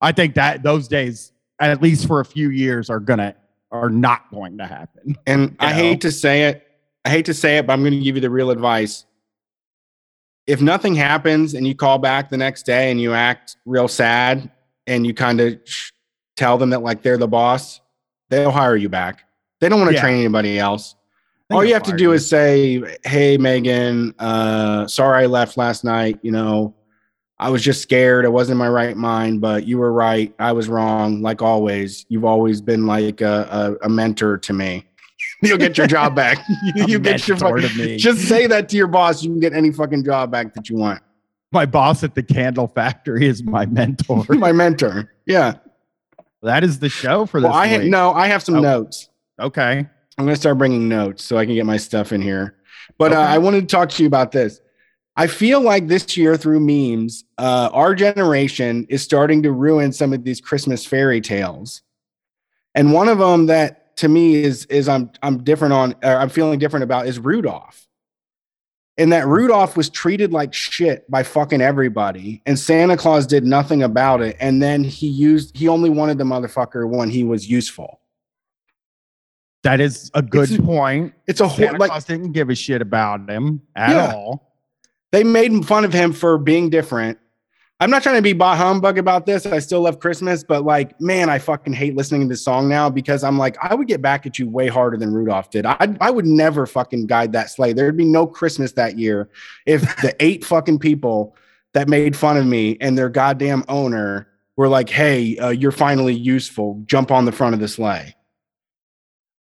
I think that those days at least for a few years are going to are not going to happen. And I know? hate to say it. I hate to say it, but I'm going to give you the real advice. If nothing happens and you call back the next day and you act real sad and you kind of sh- tell them that like they're the boss, they'll hire you back. They don't want to Yeah. train anybody else. All you have to do is say, "Hey, Megan, uh, sorry I left last night. You know, I was just scared. I wasn't in my right mind, but you were right. I was wrong. Like always, you've always been like a, a, a mentor to me. You'll get your job back. you get your fucking, to me. just say that to your boss. You can get any fucking job back that you want. My boss at the candle factory is my mentor. My mentor. Yeah. that is the show for this Well, I ha- no, I have some Oh. notes. Okay. I'm going to start bringing notes so I can get my stuff in here. But uh, I wanted to talk to you about this. I feel like this year through memes, uh, our generation is starting to ruin some of these Christmas fairy tales. And one of them that to me is is I'm I'm different on I'm feeling different about is Rudolph. And that Rudolph was treated like shit by fucking everybody, and Santa Claus did nothing about it. And then he used he only wanted the motherfucker when he was useful. That is a good It's- point. It's a whole Santa like Claus didn't give a shit about him at Yeah. all. they made fun of him for being different. I'm not trying to be bah humbug about this. I still love Christmas, but like, man, I fucking hate listening to this song now because I'm like, I would get back at you way harder than Rudolph did. I, I would never fucking guide that sleigh. There'd be no Christmas that year if the eight fucking people that made fun of me and their goddamn owner were like, hey, uh, you're finally useful. Jump on the front of the sleigh.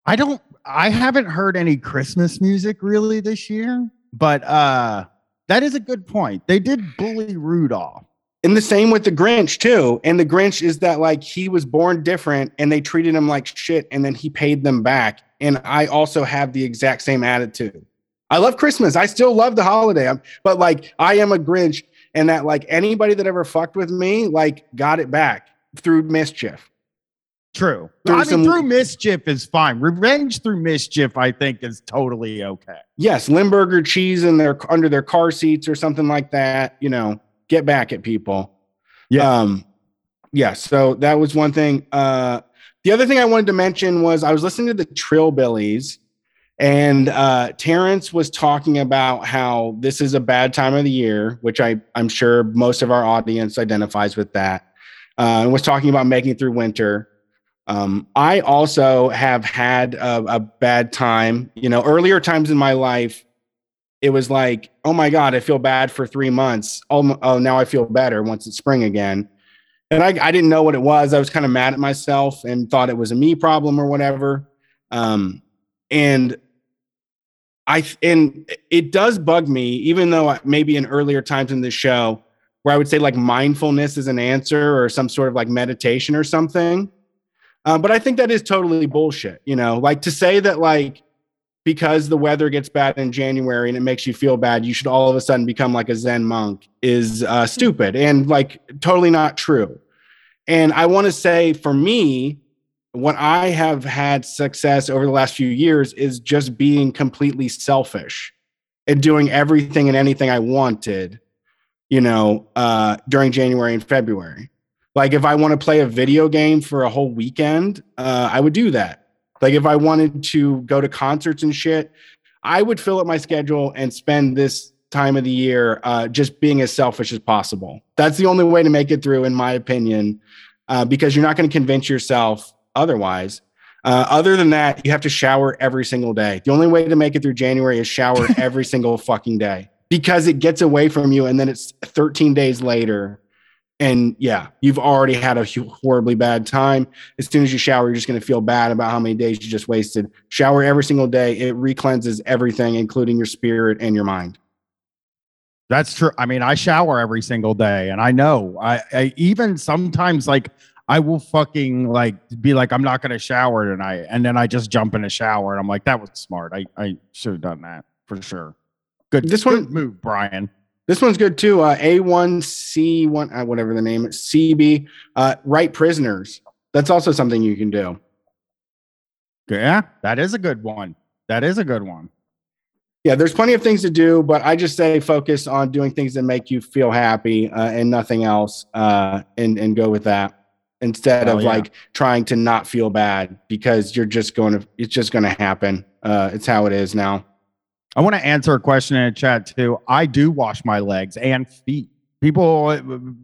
I don't I haven't heard any Christmas music really this year, but uh that is a good point. They did bully Rudolph. And the same with the Grinch too. And the Grinch is that like he was born different and they treated him like shit and then he paid them back. And I also have the exact same attitude. I love Christmas. I still love the holiday. I'm- but like I am a Grinch and that like anybody that ever fucked with me like got it back through mischief. True. Through I mean, some- through mischief is fine. Revenge through mischief, I think, is totally okay. Yes, Limburger cheese in their under their car seats or something like that, you know, get back at people. Yeah. Um, yeah, so that was one thing. Uh, the other thing I wanted to mention was I was listening to the Trillbillies, and uh, Tarence was talking about how this is a bad time of the year, which I I'm sure most of our audience identifies with that. Uh, and was talking about making it through winter. Um, I also have had a, a bad time. You know, earlier times in my life, it was like, oh my God, I feel bad for three months. Oh, oh now I feel better once it's spring again. And I, I didn't know what it was. I was kind of mad at myself and thought it was a me problem or whatever. Um, and I and it does bug me, even though maybe in earlier times in the show where I would say like mindfulness is an answer or some sort of like meditation or something. Uh, but I think that is totally bullshit. You know, like to say that like because the weather gets bad in January and it makes you feel bad, you should all of a sudden become like a Zen monk is uh, stupid and like totally not true. And I want to say for me, what I have had success over the last few years is just being completely selfish and doing everything and anything I wanted, you know, uh, during January and February. Like if I want to play a video game for a whole weekend, uh, I would do that. Like if I wanted to go to concerts and shit, I would fill up my schedule and spend this time of the year uh, just being as selfish as possible. That's the only way to make it through, in my opinion, uh, because you're not going to convince yourself otherwise. Uh, other than that, you have to shower every single day. The only way to make it through January is shower every single fucking day because it gets away from you, and then it's 13 days later. And yeah, you've already had a horribly bad time. As soon as you shower, you're just going to feel bad about how many days you just wasted. Shower every single day. It recleanses everything, including your spirit and your mind. That's true. I mean, I shower every single day, and I know I, I even sometimes like I will fucking like be like, I'm not gonna shower tonight, and then I just jump in a shower, and I'm like, that was smart. I I should have done that for sure. Good. This good one- move, Brian. This one's good too. Uh, A1C1, uh, whatever the name is, CB, uh, right prisoners. That's also something you can do. Yeah, that is a good one. That is a good one. Yeah, there's plenty of things to do, but I just say focus on doing things that make you feel happy uh, and nothing else, uh, and and go with that instead Hell of yeah. like trying to not feel bad because you're just going to it's just going to happen. Uh, it's how it is now. I want to answer a question in the chat too. I do wash my legs and feet. People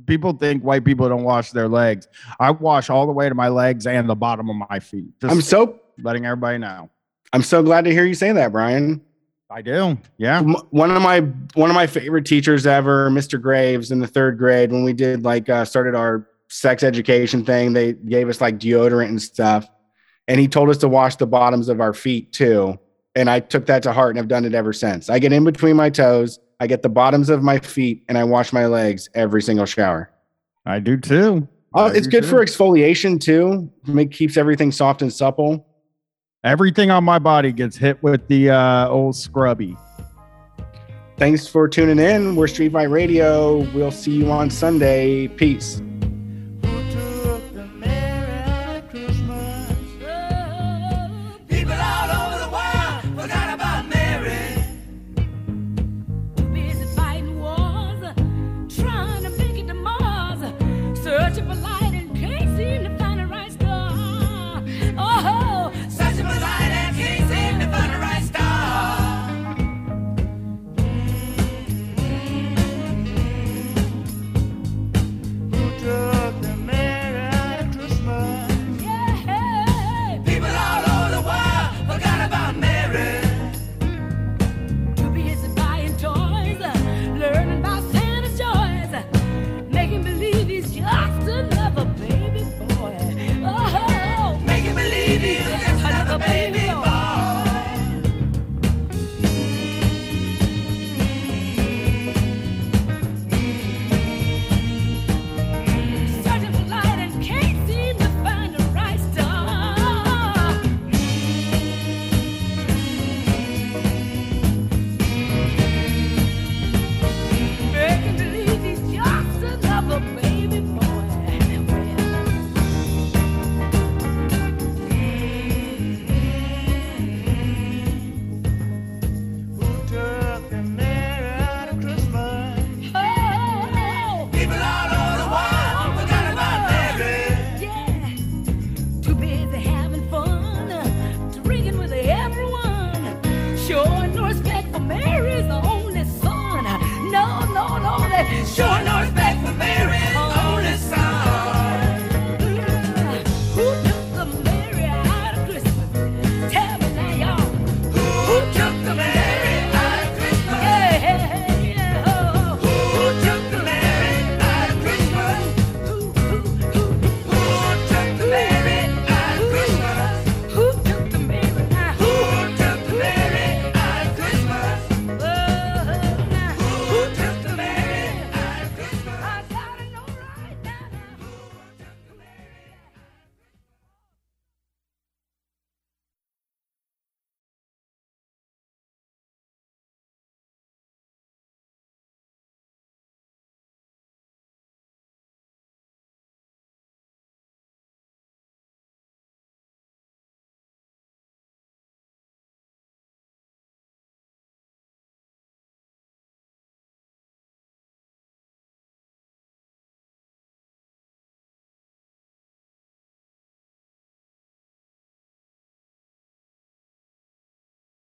people think white people don't wash their legs. I wash all the way to my legs and the bottom of my feet. Just I'm so letting everybody know. I'm so glad to hear you say that, Brian. I do. Yeah. One of my one of my favorite teachers ever, Mr. Graves, in the third grade when we did like uh, started our sex education thing. They gave us like deodorant and stuff, and he told us to wash the bottoms of our feet too. And I took that to heart and I've done it ever since. I get in between my toes, I get the bottoms of my feet, and I wash my legs every single shower. I do too. Oh, I it's good too. for exfoliation too. It keeps everything soft and supple. everything on my body gets hit with the uh, old scrubby. Thanks for tuning in. We're Street Fight Radio. We'll see you on Sunday. Peace.